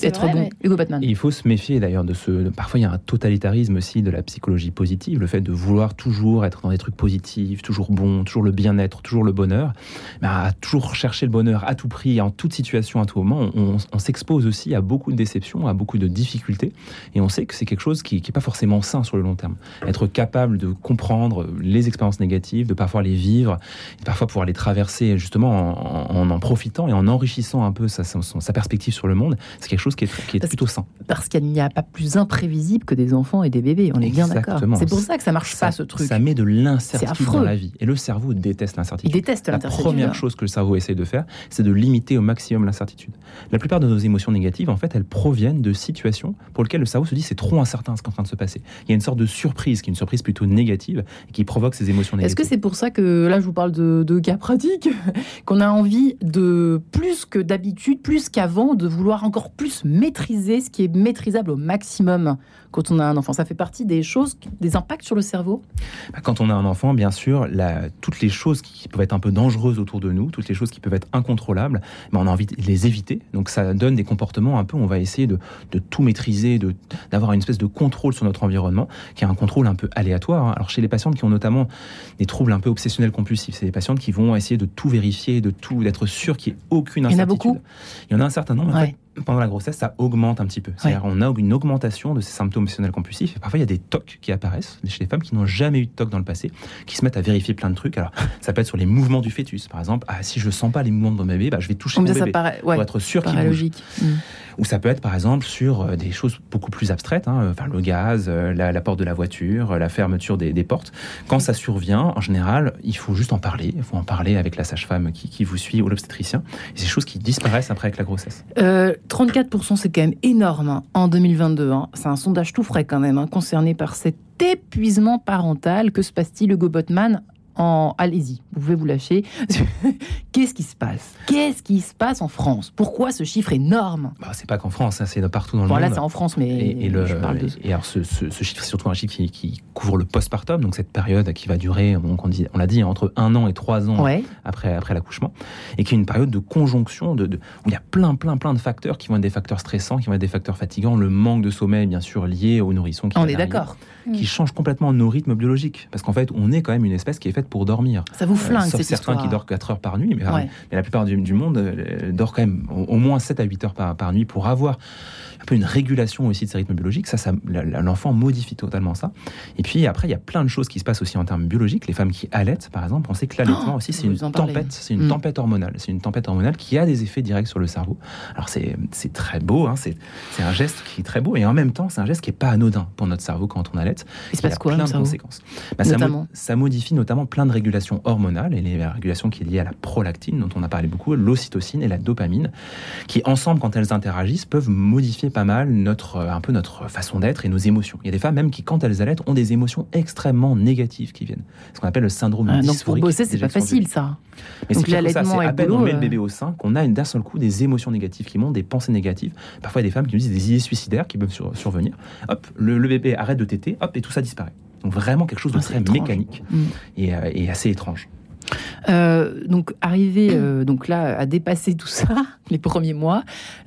Être vrai, bon. mais... Hugo Batman. Et il faut se méfier d'ailleurs de ce. Parfois, il y a un totalitarisme aussi de la psychologie positive, le fait de vouloir toujours être dans des trucs positifs, toujours bon, toujours le bien-être, toujours le bonheur. Mais à toujours chercher le bonheur à tout prix, en toute situation, à tout moment, on, on s'expose aussi à beaucoup de déceptions, à beaucoup de difficultés. Et on sait que c'est quelque chose qui n'est pas forcément sain sur le long terme. Être capable de comprendre les expériences négatives, de parfois les vivre, et parfois pouvoir les traverser justement en en, en profitant et en enrichissant un peu sa, sa, sa perspective sur le monde, c'est quelque chose qui est, qui est parce, plutôt sain. Parce qu'il n'y a pas plus imprévisible que des enfants et des bébés, on est bien d'accord. C'est pour ça que ça marche ça, pas ce truc. Ça met de l'incertitude dans la vie. Et le cerveau déteste l'incertitude. Il déteste La première chose que le cerveau essaie de faire, c'est de limiter au maximum l'incertitude. La plupart de nos émotions négatives, en fait, elles proviennent de situations pour lesquelles le cerveau se dit c'est trop incertain ce qui est en train de se passer. Il y a une sorte de surprise, qui est une surprise plutôt négative, et qui provoque ces émotions négatives. Est-ce que c'est pour ça que là je vous parle de, de cas pratiques, qu'on a envie de plus que d'habitude, plus qu'avant, de vouloir encore plus maîtriser ce qui est maîtrisable au maximum quand on a un enfant Ça fait partie des choses, des impacts sur le cerveau? Quand on a un enfant, bien sûr, la, toutes les choses qui peuvent être un peu dangereuses autour de nous, toutes les choses qui peuvent être incontrôlables, ben on a envie de les éviter. Donc ça donne des comportements un peu, on va essayer de, de tout maîtriser, d'avoir une espèce de contrôle sur notre environnement, qui est un contrôle un peu aléatoire. Hein. Alors chez les patientes qui ont notamment des troubles un peu obsessionnels compulsifs, c'est des patientes qui vont essayer de tout vérifier, de tout, d'être sûr qu'il n'y ait aucune incertitude. Il y en a beaucoup? Il y en a un certain nombre. Ouais. En fait, pendant la grossesse, ça augmente un petit peu. C'est-à-dire, ouais. on a une augmentation de ces symptômes obsessionnels compulsifs. Et parfois, il y a des tocs qui apparaissent chez les femmes qui n'ont jamais eu de toc dans le passé, qui se mettent à vérifier plein de trucs. Alors, ça peut être sur les mouvements du fœtus, par exemple. Ah, si je sens pas les mouvements de mon bébé, bah, je vais toucher Comme mon ça, bébé ça paraît, ouais, pour être sûr qu'il bouge. logique. Mmh. Ou ça peut être, par exemple, sur euh, des choses beaucoup plus abstraites, hein, enfin, le gaz, euh, la, porte de la voiture, la fermeture des, portes. Quand ça survient, en général, il faut juste en parler. Il faut en parler avec la sage-femme qui, vous suit ou l'obstétricien. C'est des choses qui disparaissent après avec la grossesse. Euh, 34% c'est quand même énorme hein, en 2022. Hein. C'est un sondage tout frais quand même, hein, concerné par cet épuisement parental. Que se passe-t-il, Hugo Botman en... Allez-y, vous pouvez vous lâcher. Qu'est-ce qui se passe? Qu'est-ce qui se passe en France? Pourquoi ce chiffre énorme bah, C'est pas qu'en France, hein, c'est partout dans le bon, monde. Là, c'est en France, mais et, le, je parle de... et alors ce, ce, ce chiffre, c'est surtout un chiffre qui, qui, couvre le postpartum, donc cette période qui va durer, donc on, dit, on l'a dit, entre un an et trois ans ouais. après, après l'accouchement, et qui est une période de conjonction de, de, où il y a plein, plein, plein de facteurs qui vont être des facteurs stressants, qui vont être des facteurs fatigants, le manque de sommeil, bien sûr, lié aux nourrissons. Qui on est d'accord. Qui change complètement nos rythmes biologiques. Parce qu'en fait, on est quand même une espèce qui est faite pour dormir. Ça vous flingue, euh, Sauf cette certains histoire. qui dorment 4 heures par nuit, mais, ouais. mais la plupart du, du monde euh, dort quand même au, au, moins 7 à 8 heures par, par nuit pour avoir un peu une régulation aussi de ses rythmes biologiques. Ça, ça l'enfant modifie totalement ça. Et puis après, il y a plein de choses qui se passent aussi en termes biologiques. Les femmes qui allaitent, par exemple, on sait que l'allaitement oh, aussi, c'est une tempête. C'est une mmh. tempête hormonale. C'est une tempête hormonale qui a des effets directs sur le cerveau. Alors c'est très beau, hein, c'est un geste qui est très beau, et en même temps, c'est un geste qui est pas anodin pour notre cerveau quand on allait. Il se passe quoi plein de conséquences. Bah, ça, mo ça, modifie notamment plein de régulations hormonales, et la régulation qui est liée à la prolactine, dont on a parlé beaucoup, l'ocytocine et la dopamine, qui ensemble, quand elles interagissent, peuvent modifier pas mal notre, un peu notre façon d'être et nos émotions. Il y a des femmes même qui, quand elles allaitent, ont des émotions extrêmement négatives qui viennent. Ce qu'on appelle le syndrome ah. Donc pour bosser, c'est pas facile, ça. Mais l'allaitement et à peine boulot, on met euh... le bébé au sein qu'on a d'un seul coup des émotions négatives qui montent, des pensées négatives. Parfois, il y a des femmes qui nous disent des idées suicidaires qui peuvent sur, survenir. Hop, le, le, bébé arrête de téter, hop, et tout ça disparaît. Donc vraiment quelque chose de ah, très étrange. mécanique mmh. et, euh, et, assez étrange. Euh, donc arriver euh, donc là à dépasser tout ça les premiers mois,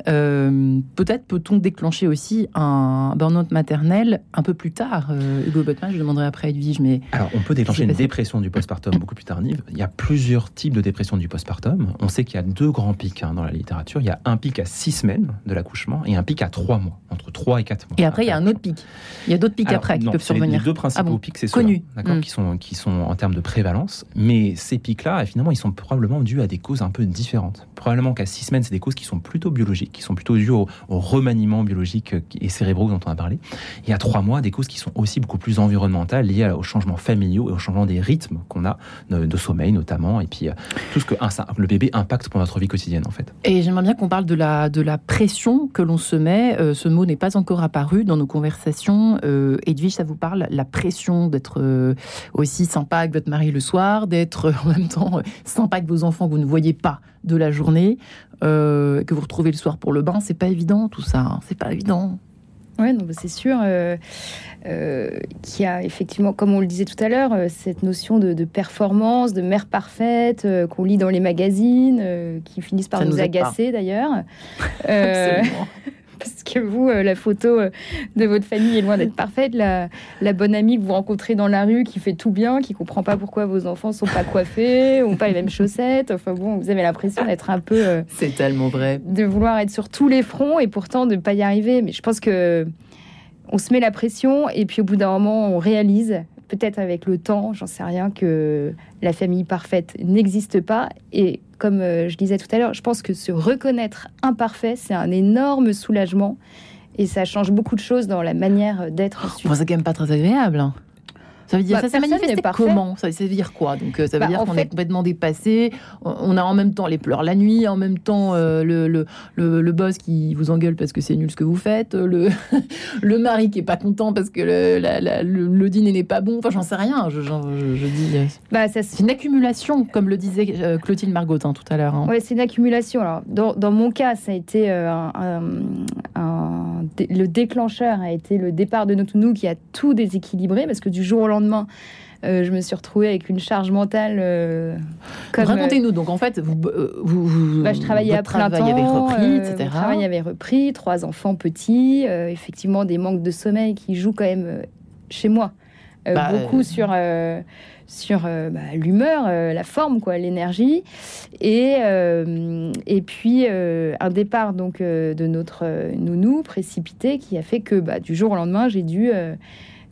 euh, peut-être peut-on déclencher aussi un burn-out maternel un peu plus tard. Hugo Botman, je demanderai après à Edwige, mais alors on peut déclencher une dépression du postpartum beaucoup plus tardive. Il y a plusieurs types de dépression du postpartum. On sait qu'il y a deux grands pics hein, dans la littérature. Il y a un pic à six semaines de l'accouchement et un pic à trois mois, entre trois et quatre mois. Et après il y a un autre pic. Il y a d'autres pics alors, après qui peuvent survenir. Les, deux principaux ah bon pics, c'est connus, d'accord, mm. qui sont qui sont en termes de prévalence. Mais ces pics-là, finalement, ils sont probablement dus à des causes un peu différentes. Probablement qu'à six semaines, c'est des causes qui sont plutôt biologiques, qui sont plutôt dues au, au, remaniement biologique et cérébraux dont on a parlé. Y a trois mois, des causes qui sont aussi beaucoup plus environnementales, liées aux changements familiaux et au changement des rythmes qu'on a de, sommeil notamment, et puis euh, tout ce que le bébé impacte pour notre vie quotidienne en fait. Et j'aimerais bien qu'on parle de la, de la pression que l'on se met. Euh, ce mot n'est pas encore apparu dans nos conversations. Euh, Edwige, ça vous parle La pression d'être euh, aussi sympa avec votre mari le soir, d'être en même temps sympa avec vos enfants que vous ne voyez pas de la journée, euh, que vous retrouvez le soir pour le bain. C'est pas évident tout ça, hein. c'est pas évident. Oui, c'est sûr euh, euh, qu'il y a effectivement, comme on le disait tout à l'heure, euh, cette notion de, de, performance, de mère parfaite euh, qu'on lit dans les magazines, euh, qui finissent par Ça nous, nous agacer d'ailleurs. Euh, parce que vous, euh, la photo de votre famille est loin d'être parfaite. La, la, bonne amie que vous rencontrez dans la rue qui fait tout bien, qui comprend pas pourquoi vos enfants sont pas coiffés, ont pas les mêmes chaussettes. Enfin bon, vous avez l'impression d'être un peu. Euh, C'est tellement vrai. De vouloir être sur tous les fronts et pourtant de pas y arriver. Mais je pense que on se met la pression et puis au bout d'un moment, on réalise peut-être avec le temps, j'en sais rien, que la famille parfaite n'existe pas. Et comme euh, je disais tout à l'heure, je pense que se reconnaître imparfait, c'est un énorme soulagement. Et ça change beaucoup de choses dans la manière d'être. Bon, c'est quand même pas très agréable. Ça veut dire, bah, ça s'est manifesté comment? Ça, veut dire quoi? Donc, ça veut bah, dire qu'on fait... est complètement dépassé. On a en même temps les pleurs la nuit, en même temps euh, le, le, le, le, boss qui vous engueule parce que c'est nul ce que vous faites, le, le mari qui est pas content parce que le, la, la, le, dîner n'est pas bon. Enfin, j'en sais rien. Je, je, je, je dis. Bah, c'est une accumulation, comme le disait euh, Clotilde Margotin tout à l'heure. Hein. Oui, c'est une accumulation. Alors, dans, dans, mon cas, ça a été euh, un, un, un, le déclencheur a été le départ de notre nous qui a tout déséquilibré parce que du jour au lendemain, euh, je me suis retrouvée avec une charge mentale. Euh, Racontez-nous donc en fait, vous, vous, bah, je travaillais à plein temps, avait repris, etc. Travail avait repris, trois enfants petits, euh, effectivement des manques de sommeil qui jouent quand même chez moi bah, beaucoup sur sur bah, l'humeur, la forme, quoi, l'énergie, et et puis un départ donc de notre nounou précipité qui a fait que bah, du jour au lendemain j'ai dû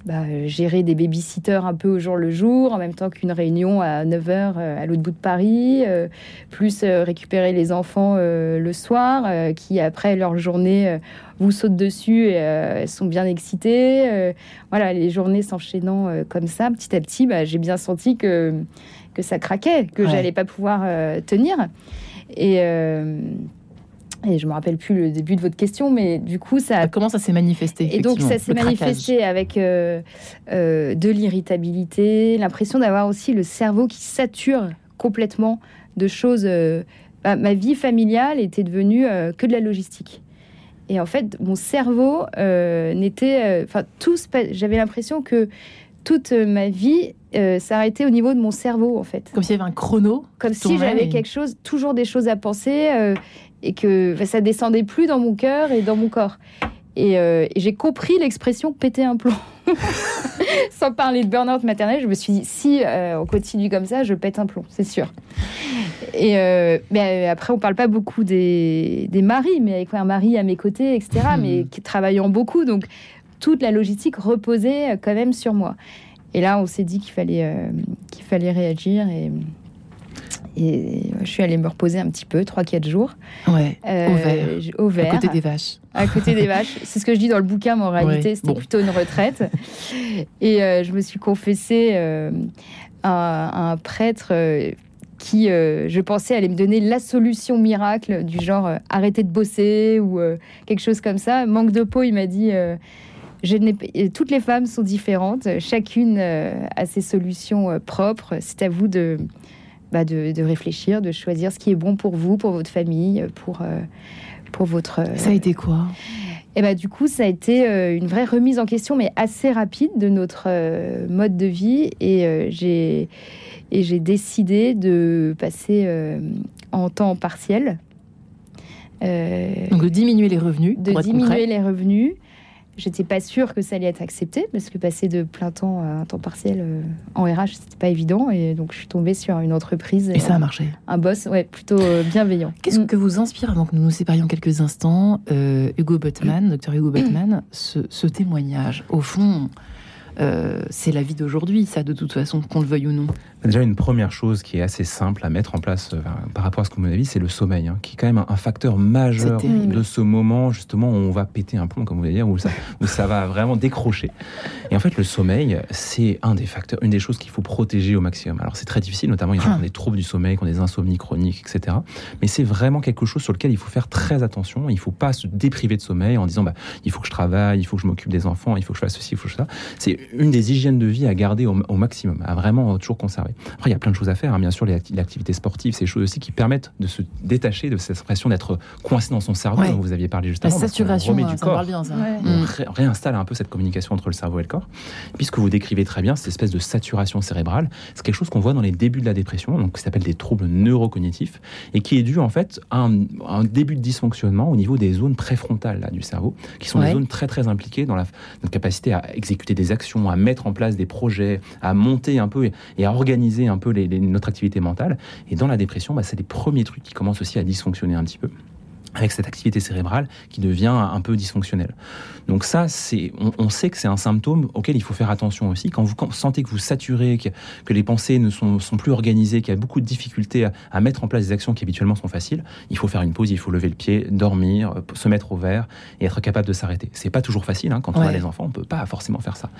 bah, gérer des babysitters un peu au jour le jour, en même temps qu'une réunion à 9h à l'autre bout de Paris, euh, plus euh, récupérer les enfants euh, le soir, qui après leur journée vous sautent dessus et elles sont bien excitées. voilà, les journées s'enchaînant comme ça, petit à petit, bah, j'ai bien senti que, que ça craquait, que ouais. j'allais pas pouvoir tenir. Et Et je me rappelle plus le début de votre question, mais du coup, ça. Comment ça s'est manifesté Et donc, ça s'est manifesté avec euh, euh, de l'irritabilité, l'impression d'avoir aussi le cerveau qui sature complètement de choses. Euh, bah, ma vie familiale était devenue que de la logistique. Et en fait, mon cerveau n'était. Enfin, tout. J'avais l'impression que toute ma vie s'arrêtait au niveau de mon cerveau, en fait. Comme s'il y avait un chrono. Comme si j'avais quelque chose, toujours des choses à penser et que ça descendait plus dans mon cœur et dans mon corps. Et, euh, j'ai compris l'expression péter un plomb. Sans parler de burn-out maternel, je me suis dit, si euh, on continue comme ça, je pète un plomb, c'est sûr. Et euh, mais après, on parle pas beaucoup des, des, maris, mais avec un mari à mes côtés, etc., hmm. mais qui travaillant beaucoup, donc toute la logistique reposait quand même sur moi. Et là, on s'est dit qu'il fallait, qu'il fallait réagir et et je suis allée me reposer un petit peu, 3-4 jours. Ouais, euh, au vert. À côté des vaches. À côté des vaches. C'est ce que je dis dans le bouquin, mais en réalité, c'était plutôt une retraite. Et euh, je me suis confessée euh, à, un prêtre qui, je pensais, allait me donner la solution miracle du genre arrêter de bosser ou quelque chose comme ça. Manque de peau, il m'a dit je toutes les femmes sont différentes, chacune a ses solutions propres. C'est à vous de, bah, de, réfléchir, de choisir ce qui est bon pour vous, pour votre famille, pour, euh, pour votre... Euh, ça a été quoi? Et bah, du coup, ça a été euh, une vraie remise en question, mais assez rapide de notre mode de vie. Et j'ai et j'ai décidé de passer en temps partiel. Donc de diminuer les revenus. De diminuer les revenus J'étais pas sûre que ça allait être accepté parce que passer de plein temps à un temps partiel euh, en RH, c'était pas évident. Et donc, je suis tombée sur une entreprise. Et, ça a marché. Un boss, ouais, plutôt euh, bienveillant. Qu'est-ce mm. que vous inspire, avant que nous nous séparions quelques instants, euh, Hugo Butman, docteur Hugo Butman, ce, ce témoignage Au fond, c'est la vie d'aujourd'hui, ça, de toute façon, qu'on le veuille ou non. Déjà, une première chose qui est assez simple à mettre en place euh, par rapport à ce que vous m'avez dit, c'est le sommeil, hein, qui est quand même un, facteur majeur de ce moment, justement, où on va péter un plomb, comme vous voulez dire, où ça, où ça va vraiment décrocher. Et en fait, le sommeil, c'est un des facteurs, une des choses qu'il faut protéger au maximum. Alors, c'est très difficile, notamment, il y a ah. des troubles du sommeil, qui ont des insomnies chroniques, etc. Mais c'est vraiment quelque chose sur lequel il faut faire très attention. Il ne faut pas se dépriver de sommeil en disant, bah, il faut que je travaille, il faut que je m'occupe des enfants, il faut que je fasse ceci, il faut que je fasse ça. C'est une des hygiènes de vie à garder au, au maximum, à vraiment toujours conserver. Après, il y a plein de choses à faire. Hein. Bien sûr, l'activité sportive, c'est des choses aussi qui permettent de se détacher de cette impression d'être coincé dans son cerveau, dont vous aviez parlé juste avant. La saturation, du ça corps. Parle bien, ça. On réinstalle un peu cette communication entre le cerveau et le corps. Puisque vous décrivez très bien cette espèce de saturation cérébrale, c'est quelque chose qu'on voit dans les débuts de la dépression, donc qui s'appelle des troubles neurocognitifs, et qui est dû en fait à un, début de dysfonctionnement au niveau des zones préfrontales là, du cerveau, qui sont des zones très très impliquées dans la, notre capacité à exécuter des actions, à mettre en place des projets, à monter un peu et à organiser un peu notre activité mentale. Et dans la dépression, bah, c'est les premiers trucs qui commencent aussi à dysfonctionner un petit peu avec cette activité cérébrale qui devient un peu dysfonctionnelle. Donc ça, c'est, on, sait que c'est un symptôme auquel il faut faire attention aussi. Quand vous sentez que vous saturez, que, que les pensées ne sont, sont plus organisées, qu'il y a beaucoup de difficultés à, mettre en place des actions qui habituellement sont faciles, il faut faire une pause, il faut lever le pied, dormir, se mettre au vert et être capable de s'arrêter. C'est pas toujours facile hein, quand on a des enfants, on peut pas forcément faire ça.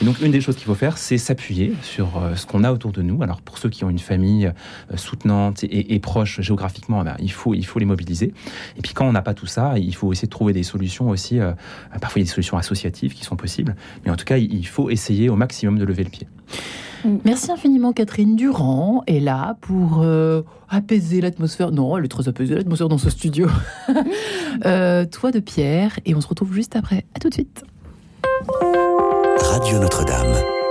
Et donc une des choses qu'il faut faire, c'est s'appuyer sur euh, ce qu'on a autour de nous. Alors pour ceux qui ont une famille euh, soutenante et, proche géographiquement, eh ben, il faut il faut les mobiliser. Et puis quand on n'a pas tout ça, il faut essayer de trouver des solutions aussi. Euh, parfois, il y a des solutions associatives qui sont possibles, mais en tout cas, il faut essayer au maximum de lever le pied. Merci infiniment Catherine Durand est là pour euh, apaiser l'atmosphère. Non, elle est très apaisée l'atmosphère dans ce studio. Euh, toi de Pierre et on se retrouve juste après. À tout de suite. Radio Notre-Dame.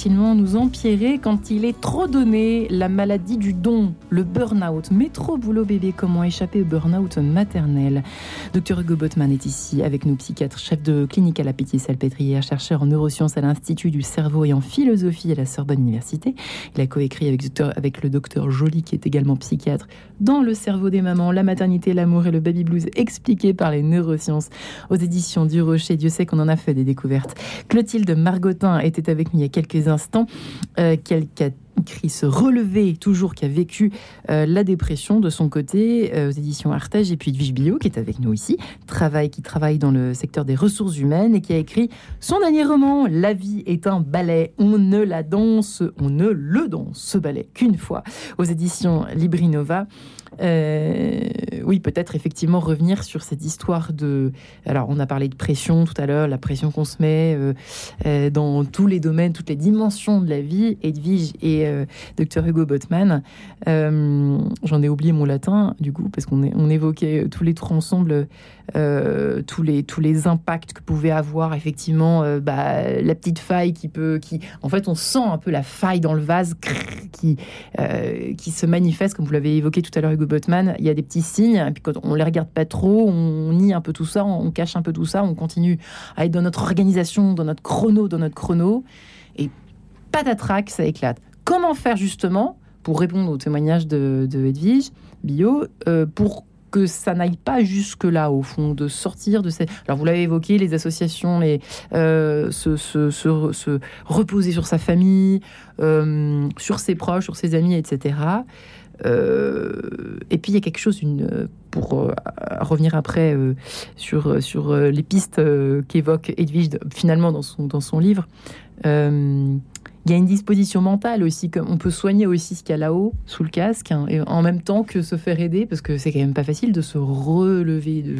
Facilement nous empirer quand il est trop donné, la maladie du don, le burn-out. Mais trop boulot bébé, comment échapper au burn-out maternel? Docteur Hugo Botman est ici avec nous, psychiatre, chef de clinique à la Pitié-Salpêtrière, chercheur en neurosciences à l'Institut du cerveau et en philosophie à la Sorbonne Université. Il a coécrit avec, le docteur Joly, qui est également psychiatre, dans Le cerveau des mamans, la maternité, l'amour et le baby blues expliqué par les neurosciences aux éditions du Rocher. Dieu sait qu'on en a fait des découvertes. Clotilde Margotin était avec nous il y a quelques instants, euh, écrit se relever toujours, qui a vécu euh, la dépression de son côté euh, aux éditions Artege, et puis Edwige Bio, qui est avec nous ici, travaille, qui travaille dans le secteur des ressources humaines et qui a écrit son dernier roman, La vie est un ballet, on ne la danse, on ne le danse, ce ballet qu'une fois, aux éditions Librinova. Euh, oui, peut-être effectivement revenir sur cette histoire de. Alors, on a parlé de pression tout à l'heure, la pression qu'on se met euh, euh, dans tous les domaines, toutes les dimensions de la vie. Edwige et Dr Hugo Botman. J'en ai oublié mon latin, du coup, parce qu'on on évoquait tous les trois ensemble tous, les, impacts que pouvait avoir effectivement bah, la petite faille qui peut. En fait, on sent un peu la faille dans le vase qui, qui se manifeste, comme vous l'avez évoqué tout à l'heure, Hugo il y a des petits signes, et puis quand on les regarde pas trop, on nie un peu tout ça, on cache un peu tout ça, on continue à être dans notre organisation, dans notre chrono, dans notre chrono, et patatrac, ça éclate. Comment faire justement, pour répondre au témoignage de, de Edwige Bio, euh, pour que ça n'aille pas jusque là au fond de sortir de cette alors vous l'avez évoqué les associations euh, se, se, se, reposer sur sa famille euh, sur ses proches sur ses amis etc et puis il y a quelque chose, une, pour euh, revenir après euh, sur, sur les pistes qu'évoque Edwige finalement dans son, dans son livre, il y a une disposition mentale aussi, comme on peut soigner aussi ce qu'il y a là-haut, sous le casque, hein, et en même temps que se faire aider, parce que c'est quand même pas facile de se relever. De...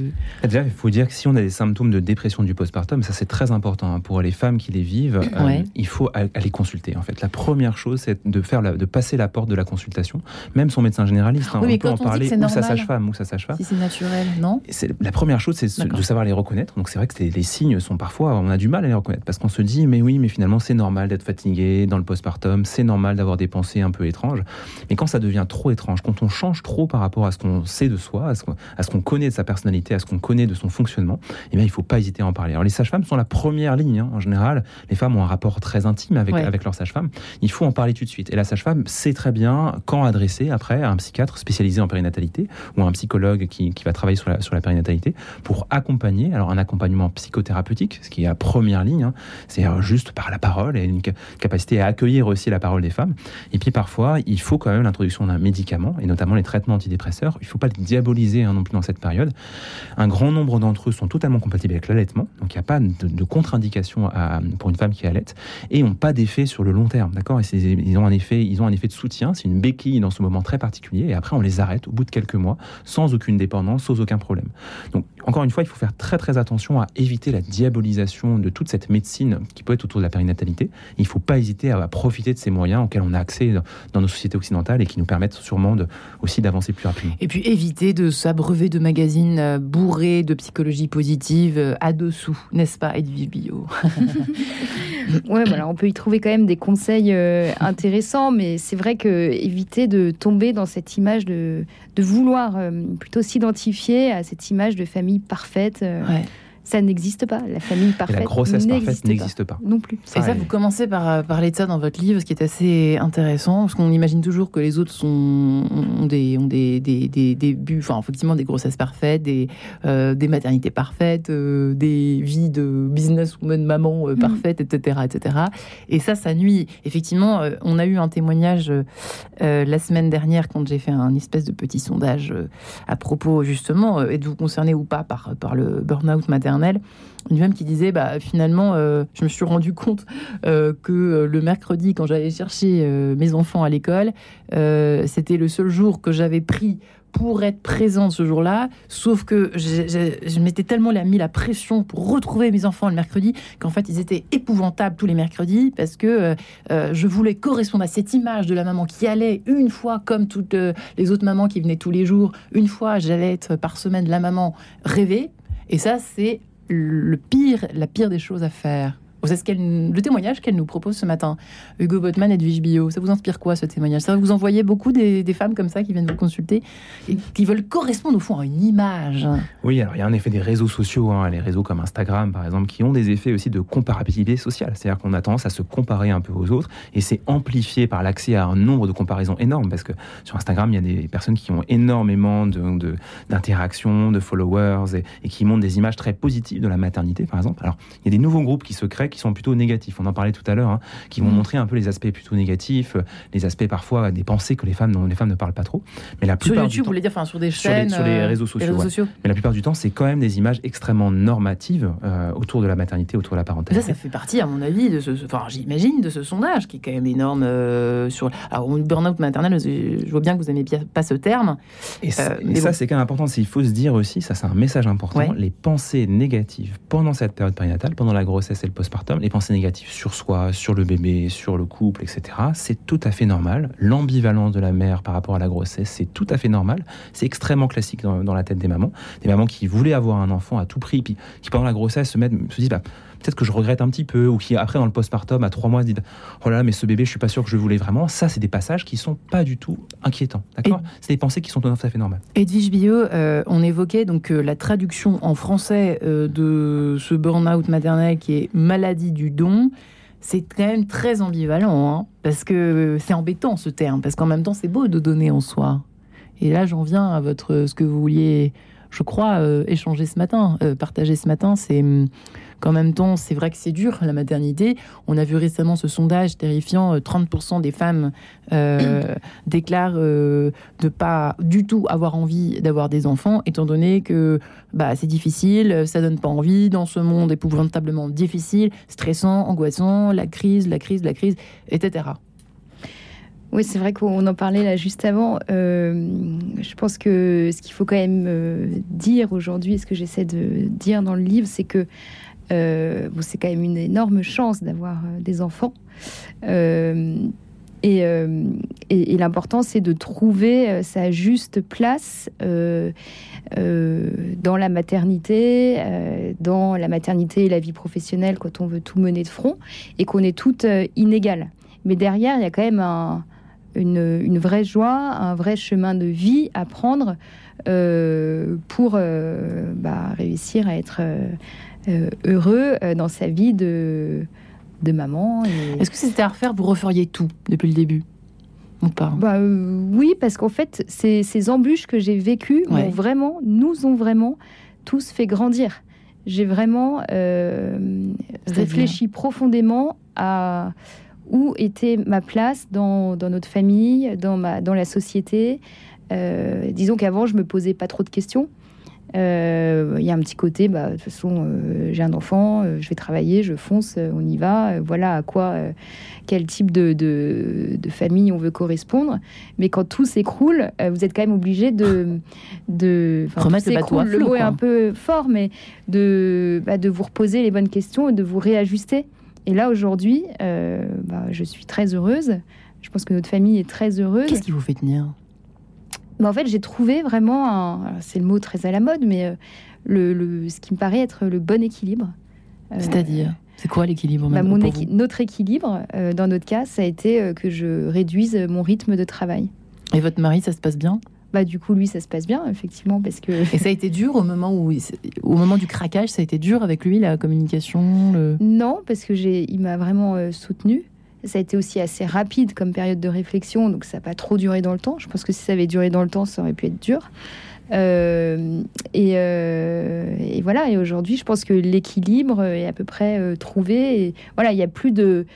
Déjà, il faut dire que si on a des symptômes de dépression du postpartum, ça c'est très important hein, pour les femmes qui les vivent. Euh, il faut aller consulter. En fait, la première chose, c'est de faire, de passer la porte de la consultation, même son médecin généraliste. Hein, on peut en parler ou sa sage-femme ou sa sage-femme. Si c'est naturel, non? La première chose, c'est de savoir les reconnaître. Donc c'est vrai que les signes sont parfois, on a du mal à les reconnaître parce qu'on se dit, mais oui, mais finalement c'est normal d'être fatigué dans le postpartum, c'est normal d'avoir des pensées un peu étranges. Mais quand ça devient trop étrange, quand on change trop par rapport à ce qu'on sait de soi, à ce qu'on connaît de sa personnalité, à ce qu'on connaît de son fonctionnement, eh bien, il ne faut pas hésiter à en parler. Alors, les sages-femmes sont la première ligne. Hein, en général, les femmes ont un rapport très intime avec, avec leur sage-femme. Il faut en parler tout de suite. Et la sage-femme sait très bien quand adresser après à un psychiatre spécialisé en périnatalité ou un psychologue qui, qui va travailler sur la, sur la périnatalité pour accompagner. Alors, un accompagnement psychothérapeutique, ce qui est la première ligne, hein, c'est euh, juste par la parole et une capacité à accueillir aussi la parole des femmes. Et puis parfois, il faut quand même l'introduction d'un médicament, et notamment les traitements antidépresseurs. Il ne faut pas les diaboliser hein, non plus dans cette période. Un grand nombre d'entre eux sont totalement compatibles avec l'allaitement, donc il n'y a pas de, contre-indication pour une femme qui allaite, et n'ont pas d'effet sur le long terme. D'accord? Ils ont un effet, ils ont un effet de soutien. C'est une béquille dans ce moment très particulier, et après on les arrête au bout de quelques mois, sans aucune dépendance, sans aucun problème. Donc encore une fois, il faut faire très très attention à éviter la diabolisation de toute cette médecine qui peut être autour de la périnatalité. Il ne faut pas hésiter à profiter de ces moyens auxquels on a accès dans nos sociétés occidentales et qui nous permettent sûrement aussi d'avancer plus rapidement. Et puis éviter de s'abreuver de magazines euh, bourrés de psychologie positive euh, à dessous, n'est-ce pas, Edwige Bio Ouais, voilà, on peut y trouver quand même des conseils euh, intéressants, mais c'est vrai que éviter de tomber dans cette image de, de vouloir plutôt s'identifier à cette image de famille parfaite. Ouais ça n'existe pas. La famille parfaite. la grossesse parfaite n'existe pas. Non plus. Et ça, vous commencez par euh, parler de ça dans votre livre, ce qui est assez intéressant, parce qu'on imagine toujours que les autres sont, ont, des, ont des, des, des, des buts, enfin, effectivement, des grossesses parfaites, des, euh, des maternités parfaites, euh, des vies de businesswoman, maman mm. parfaite, etc., etc. Et ça, ça nuit. Effectivement, on a eu un témoignage la semaine dernière quand j'ai fait un espèce de petit sondage à propos, justement, êtes-vous concerné ou pas par, par le burn-out maternel? Une femme qui disait bah finalement euh, je me suis rendu compte euh, que euh, le mercredi quand j'allais chercher mes enfants à l'école c'était le seul jour que j'avais pris pour être présente ce jour-là, sauf que je, m'étais tellement mis la pression pour retrouver mes enfants le mercredi qu'en fait ils étaient épouvantables tous les mercredis parce que je voulais correspondre à cette image de la maman qui allait une fois comme toutes les autres mamans qui venaient tous les jours, une fois j'allais être par semaine la maman rêvée, et ça, c'est le pire, la pire des choses à faire c'est ce le témoignage qu'elle nous propose ce matin, Hugo Botman et Edwige Bio. Ça vous inspire quoi ce témoignage? Ça vous envoyez beaucoup des, femmes comme ça qui viennent vous consulter et qui veulent correspondre au fond à une image? Oui, alors il y a un effet des réseaux sociaux, hein, les réseaux comme Instagram par exemple, qui ont des effets aussi de comparabilité sociale. C'est-à-dire qu'on a tendance à se comparer un peu aux autres et c'est amplifié par l'accès à un nombre de comparaisons énormes parce que sur Instagram, il y a des personnes qui ont énormément d'interactions, de, de, followers et, et qui montrent des images très positives de la maternité par exemple. Alors il y a des nouveaux groupes qui se créent qui sont plutôt négatifs. On en parlait tout à l'heure, hein, qui vont mm. montrer un peu les aspects plutôt négatifs, euh, les aspects parfois des pensées que les femmes, dont les femmes ne parlent pas trop. Mais la plupart sur YouTube, vous voulez dire, enfin, sur des chaînes, sur les, réseaux, sociaux, Mais la plupart du temps, c'est quand même des images extrêmement normatives euh, autour de la maternité, autour de la parentalité. Ça, ça fait partie, à mon avis, de ce, enfin, j'imagine, de ce sondage qui est quand même énorme euh, sur. Alors, burn-out maternel, je vois bien que vous n'aimez pas ce terme. Et, ça, c'est quand même important. Il faut se dire aussi, ça, c'est un message important. Les pensées négatives pendant cette période périnatale, pendant la grossesse et le postpartum les pensées négatives sur soi, sur le bébé, sur le couple, etc., c'est tout à fait normal. L'ambivalence de la mère par rapport à la grossesse, c'est tout à fait normal. C'est extrêmement classique dans, la tête des mamans. Des mamans qui voulaient avoir un enfant à tout prix, puis qui pendant la grossesse se, mettent, se disent bah, peut-être que je regrette un petit peu, ou qui après dans le postpartum à trois mois se disent oh là là mais ce bébé je suis pas sûr que je voulais vraiment. Ça c'est des passages qui sont pas du tout inquiétants, d'accord C'est des pensées qui sont tout à fait normales. Edwige Bio, euh, on évoquait donc euh, la traduction en français euh, de ce burn-out maternel qui est maladie du don. C'est quand même très ambivalent, hein, parce que c'est embêtant ce terme, parce qu'en même temps c'est beau de donner en soi. Et là j'en viens à votre ce que vous vouliez, je crois, échanger ce matin, partager ce matin, c'est hum, qu'en même temps, c'est vrai que c'est dur, la maternité. On a vu récemment ce sondage terrifiant, 30% euh, des femmes euh, déclarent euh, de pas du tout avoir envie d'avoir des enfants, étant donné que bah, c'est difficile, ça donne pas envie dans ce monde épouvantablement difficile, stressant, angoissant, la crise, la crise, la crise, etc. Oui, c'est vrai qu'on en parlait là juste avant. je pense que ce qu'il faut quand même dire aujourd'hui, ce que j'essaie de dire dans le livre, c'est que euh, c'est quand même une énorme chance d'avoir euh, des enfants. Euh, et, l'important, c'est de trouver sa juste place dans la maternité, dans la maternité et la vie professionnelle quand on veut tout mener de front et qu'on est toutes inégales. Mais derrière, il y a quand même une, vraie joie, un vrai chemin de vie à prendre pour bah, réussir à être heureux euh, dans sa vie de, de maman. Est-ce que c'était à refaire, vous referiez tout depuis le début ou pas? Bah, euh, Oui, parce qu'en fait, ces, ces, embûches que j'ai vécues vraiment, nous ont vraiment tous fait grandir. J'ai vraiment réfléchi profondément à où était ma place dans, dans notre famille, dans, ma, dans la société. disons qu'avant, je me posais pas trop de questions. Euh, il y a un petit côté, bah, de toute façon, euh, j'ai un enfant, euh, je vais travailler, je fonce, on y va. voilà à quoi, quel type de, de, famille on veut correspondre. Mais quand tout s'écroule, vous êtes quand même obligé de, de remettre le Le mot est un peu fort, mais de, bah, de vous reposer les bonnes questions et de vous réajuster. Et là aujourd'hui, bah, je suis très heureuse. Je pense que notre famille est très heureuse. Qu'est-ce qui vous fait tenir? En fait, j'ai trouvé vraiment, c'est le mot très à la mode, mais euh, le, ce qui me paraît être le bon équilibre. Euh, C'est-à-dire c'est quoi l'équilibre bah, Notre équilibre, euh, dans notre cas, ça a été que je réduise mon rythme de travail. Et votre mari, ça se passe bien? Bah, du coup, lui, ça se passe bien, effectivement, parce que... Et ça a été dur au moment, où, au moment du craquage, ça a été dur avec lui, la communication Non, parce que j'ai, il m'a vraiment soutenu. Ça a été aussi assez rapide comme période de réflexion, donc ça n'a pas trop duré dans le temps. Je pense que si ça avait duré dans le temps, ça aurait pu être dur. Euh, euh, et, voilà, et aujourd'hui, je pense que l'équilibre est à peu près euh, trouvé. Et voilà, il n'y a plus de.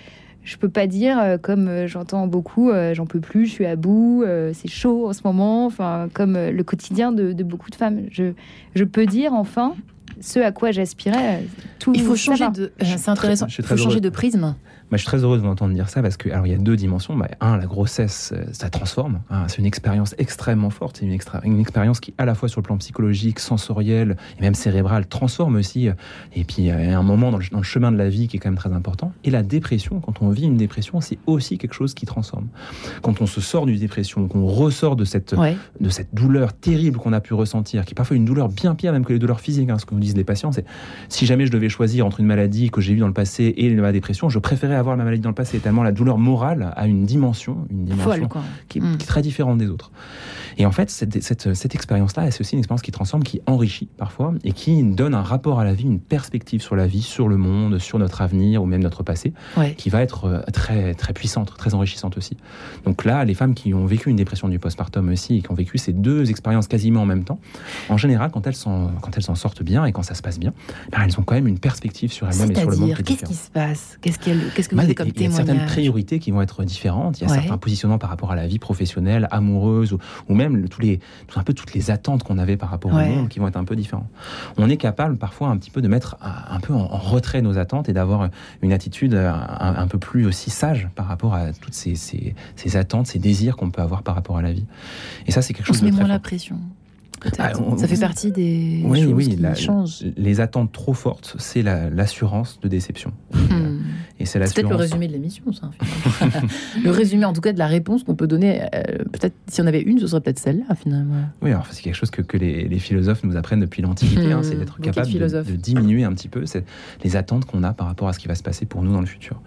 Je peux pas dire, comme j'entends beaucoup, j'en peux plus, je suis à bout, c'est chaud en ce moment, enfin, comme le quotidien de, beaucoup de femmes. Je, je peux dire enfin ce à quoi j'aspirais. Tout Il faut changer de. C'est intéressant. Il faut changer de prisme je suis très heureuse de m'entendre dire ça parce que, alors, il y a deux dimensions. Bah, un, la grossesse, euh, ça transforme. Hein. c'est une expérience extrêmement forte. C'est une, une expérience qui, à la fois sur le plan psychologique, sensoriel et même cérébral, transforme aussi. Et puis, il y a un moment dans le, dans le, chemin de la vie qui est quand même très important. Et la dépression, quand on vit une dépression, c'est aussi quelque chose qui transforme. Quand on se sort d'une dépression, qu'on ressort de cette, de cette douleur terrible qu'on a pu ressentir, qui est parfois une douleur bien pire même que les douleurs physiques, hein, ce que nous disent les patients, c'est si jamais je devais choisir entre une maladie que j'ai eue dans le passé et ma dépression, je préférais avoir ma maladie dans le passé, tellement la douleur morale a une dimension, une dimension qui, est, mm. qui, est, très différente des autres. Et en fait, cette, cette, cette expérience-là, c'est aussi une expérience qui transforme, qui enrichit parfois, et qui donne un rapport à la vie, une perspective sur la vie, sur le monde, sur notre avenir ou même notre passé, qui va être euh, très, très puissante, très enrichissante aussi. Donc là, les femmes qui ont vécu une dépression du postpartum aussi, et qui ont vécu ces deux expériences quasiment en même temps, en général, quand elles s'en, quand elles s'en sortent bien et quand ça se passe bien, ben, elles ont quand même une perspective sur elles-mêmes et sur le monde. Qu'est-ce qui se passe? Qu'est-ce, qu'est-ce que vous bah, avez comme Il y a certaines priorités qui vont être différentes. Il y a certains positionnements par rapport à la vie professionnelle, amoureuse, ou, ou même tous les, tout, un peu toutes les attentes qu'on avait par rapport au monde qui vont être un peu différents. On est capable parfois un petit peu de mettre un, peu en, retrait nos attentes et d'avoir une attitude un, peu plus aussi sage par rapport à toutes ces, ces, ces attentes, ces désirs qu'on peut avoir par rapport à la vie. Et ça, c'est quelque chose on de met moins la pression. Ah, ça fait partie des oui, choses oui, qui changent. Les attentes trop fortes, c'est l'assurance de déception. Hmm. Et c'est peut-être le résumé de l'émission, ça. le résumé, en tout cas, de la réponse qu'on peut donner. Euh, peut-être, si on avait une, ce serait peut-être celle-là, finalement. Oui, alors c'est quelque chose que, que les, les, philosophes nous apprennent depuis l'Antiquité. Hein, c'est hmm. d'être capable de, de, diminuer un petit peu les attentes qu'on a par rapport à ce qui va se passer pour nous dans le futur.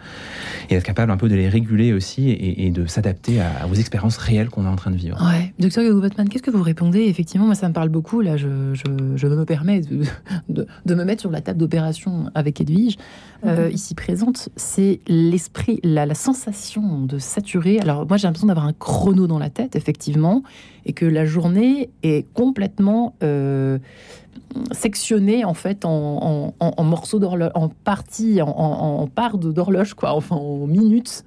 Et être capable un peu de les réguler aussi et, de s'adapter aux expériences réelles qu'on est en train de vivre. Ouais. Docteur Hugo Batman, qu'est-ce que vous répondez Effectivement, moi, ça me parle beaucoup. Là, je, je, me permets de, de, me mettre sur la table d'opération avec Edwige, euh, mhm. ici présente. C'est l'esprit, la, la, sensation de saturer. Alors, moi, j'ai l'impression d'avoir un chrono dans la tête, effectivement, et que la journée est complètement euh, sectionnée, en fait, en, en, morceaux d'horloge, en parties, en, en parts d'horloge, quoi, enfin, en minutes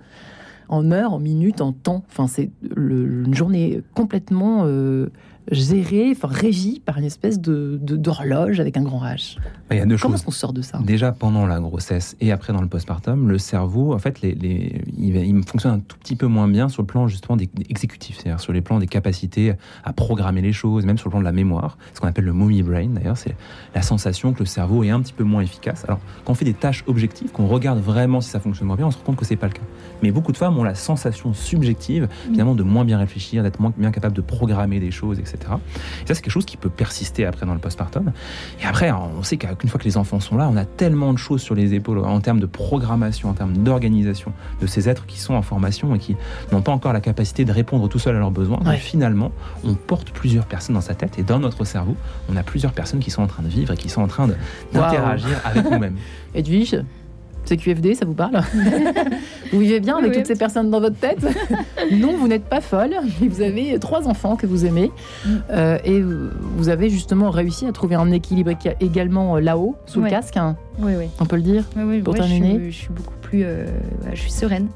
en heures, en minutes, en temps. Enfin, c'est une journée complètement euh, géré, enfin régi par une espèce de d'horloge avec un grand H. Il y a deux Comment est-ce qu'on sort de ça Déjà pendant la grossesse et après dans le postpartum, le cerveau, en fait, les, les, il, fonctionne un tout petit peu moins bien sur le plan justement des, exécutif, c'est-à-dire sur les plans des capacités à programmer les choses, même sur le plan de la mémoire, ce qu'on appelle le mommy brain. D'ailleurs, c'est la sensation que le cerveau est un petit peu moins efficace. Alors, quand on fait des tâches objectives, qu'on regarde vraiment si ça fonctionne moins bien, on se rend compte que c'est pas le cas. Mais beaucoup de femmes ont la sensation subjective, finalement, de moins bien réfléchir, d'être moins bien capable de programmer des choses, etc. Et ça, c'est quelque chose qui peut persister après dans le postpartum. Et après, on sait qu'une fois que les enfants sont là, on a tellement de choses sur les épaules en termes de programmation, en termes d'organisation de ces êtres qui sont en formation et qui n'ont pas encore la capacité de répondre tout seuls à leurs besoins. Ouais. finalement, on porte plusieurs personnes dans sa tête et dans notre cerveau, on a plusieurs personnes qui sont en train de vivre et qui sont en train d'interagir avec nous-mêmes. Edwige? QFD, ça vous parle Vous vivez bien avec toutes ces personnes dans votre tête Non, vous n'êtes pas folle. Vous avez trois enfants que vous aimez mm. euh, et vous avez justement réussi à trouver un équilibre également euh, là-haut, sous le casque. Hein. Oui, oui. On peut le dire pour terminer. Je suis, beaucoup plus, euh, je suis sereine.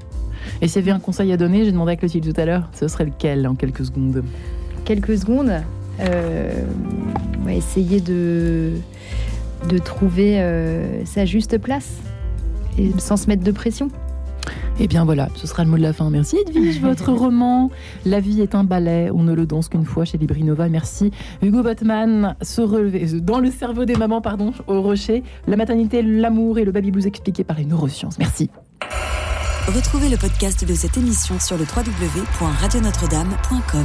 Et s'il y avait un conseil à donner, j'ai demandé à Clotilde tout à l'heure, ce serait lequel en quelques secondes? Quelques secondes Essayer de, de trouver sa juste place et sans se mettre de pression. Et eh bien voilà, ce sera le mot de la fin. Merci Edwige, votre roman La vie est un ballet, on ne le danse qu'une fois chez Librinova. Merci Hugo Batman, se relever dans le cerveau des mamans, pardon, au rocher, la maternité, l'amour et le baby blues expliqué par les neurosciences. Merci. Retrouvez le podcast de cette émission sur le www.radionotre-dame.com.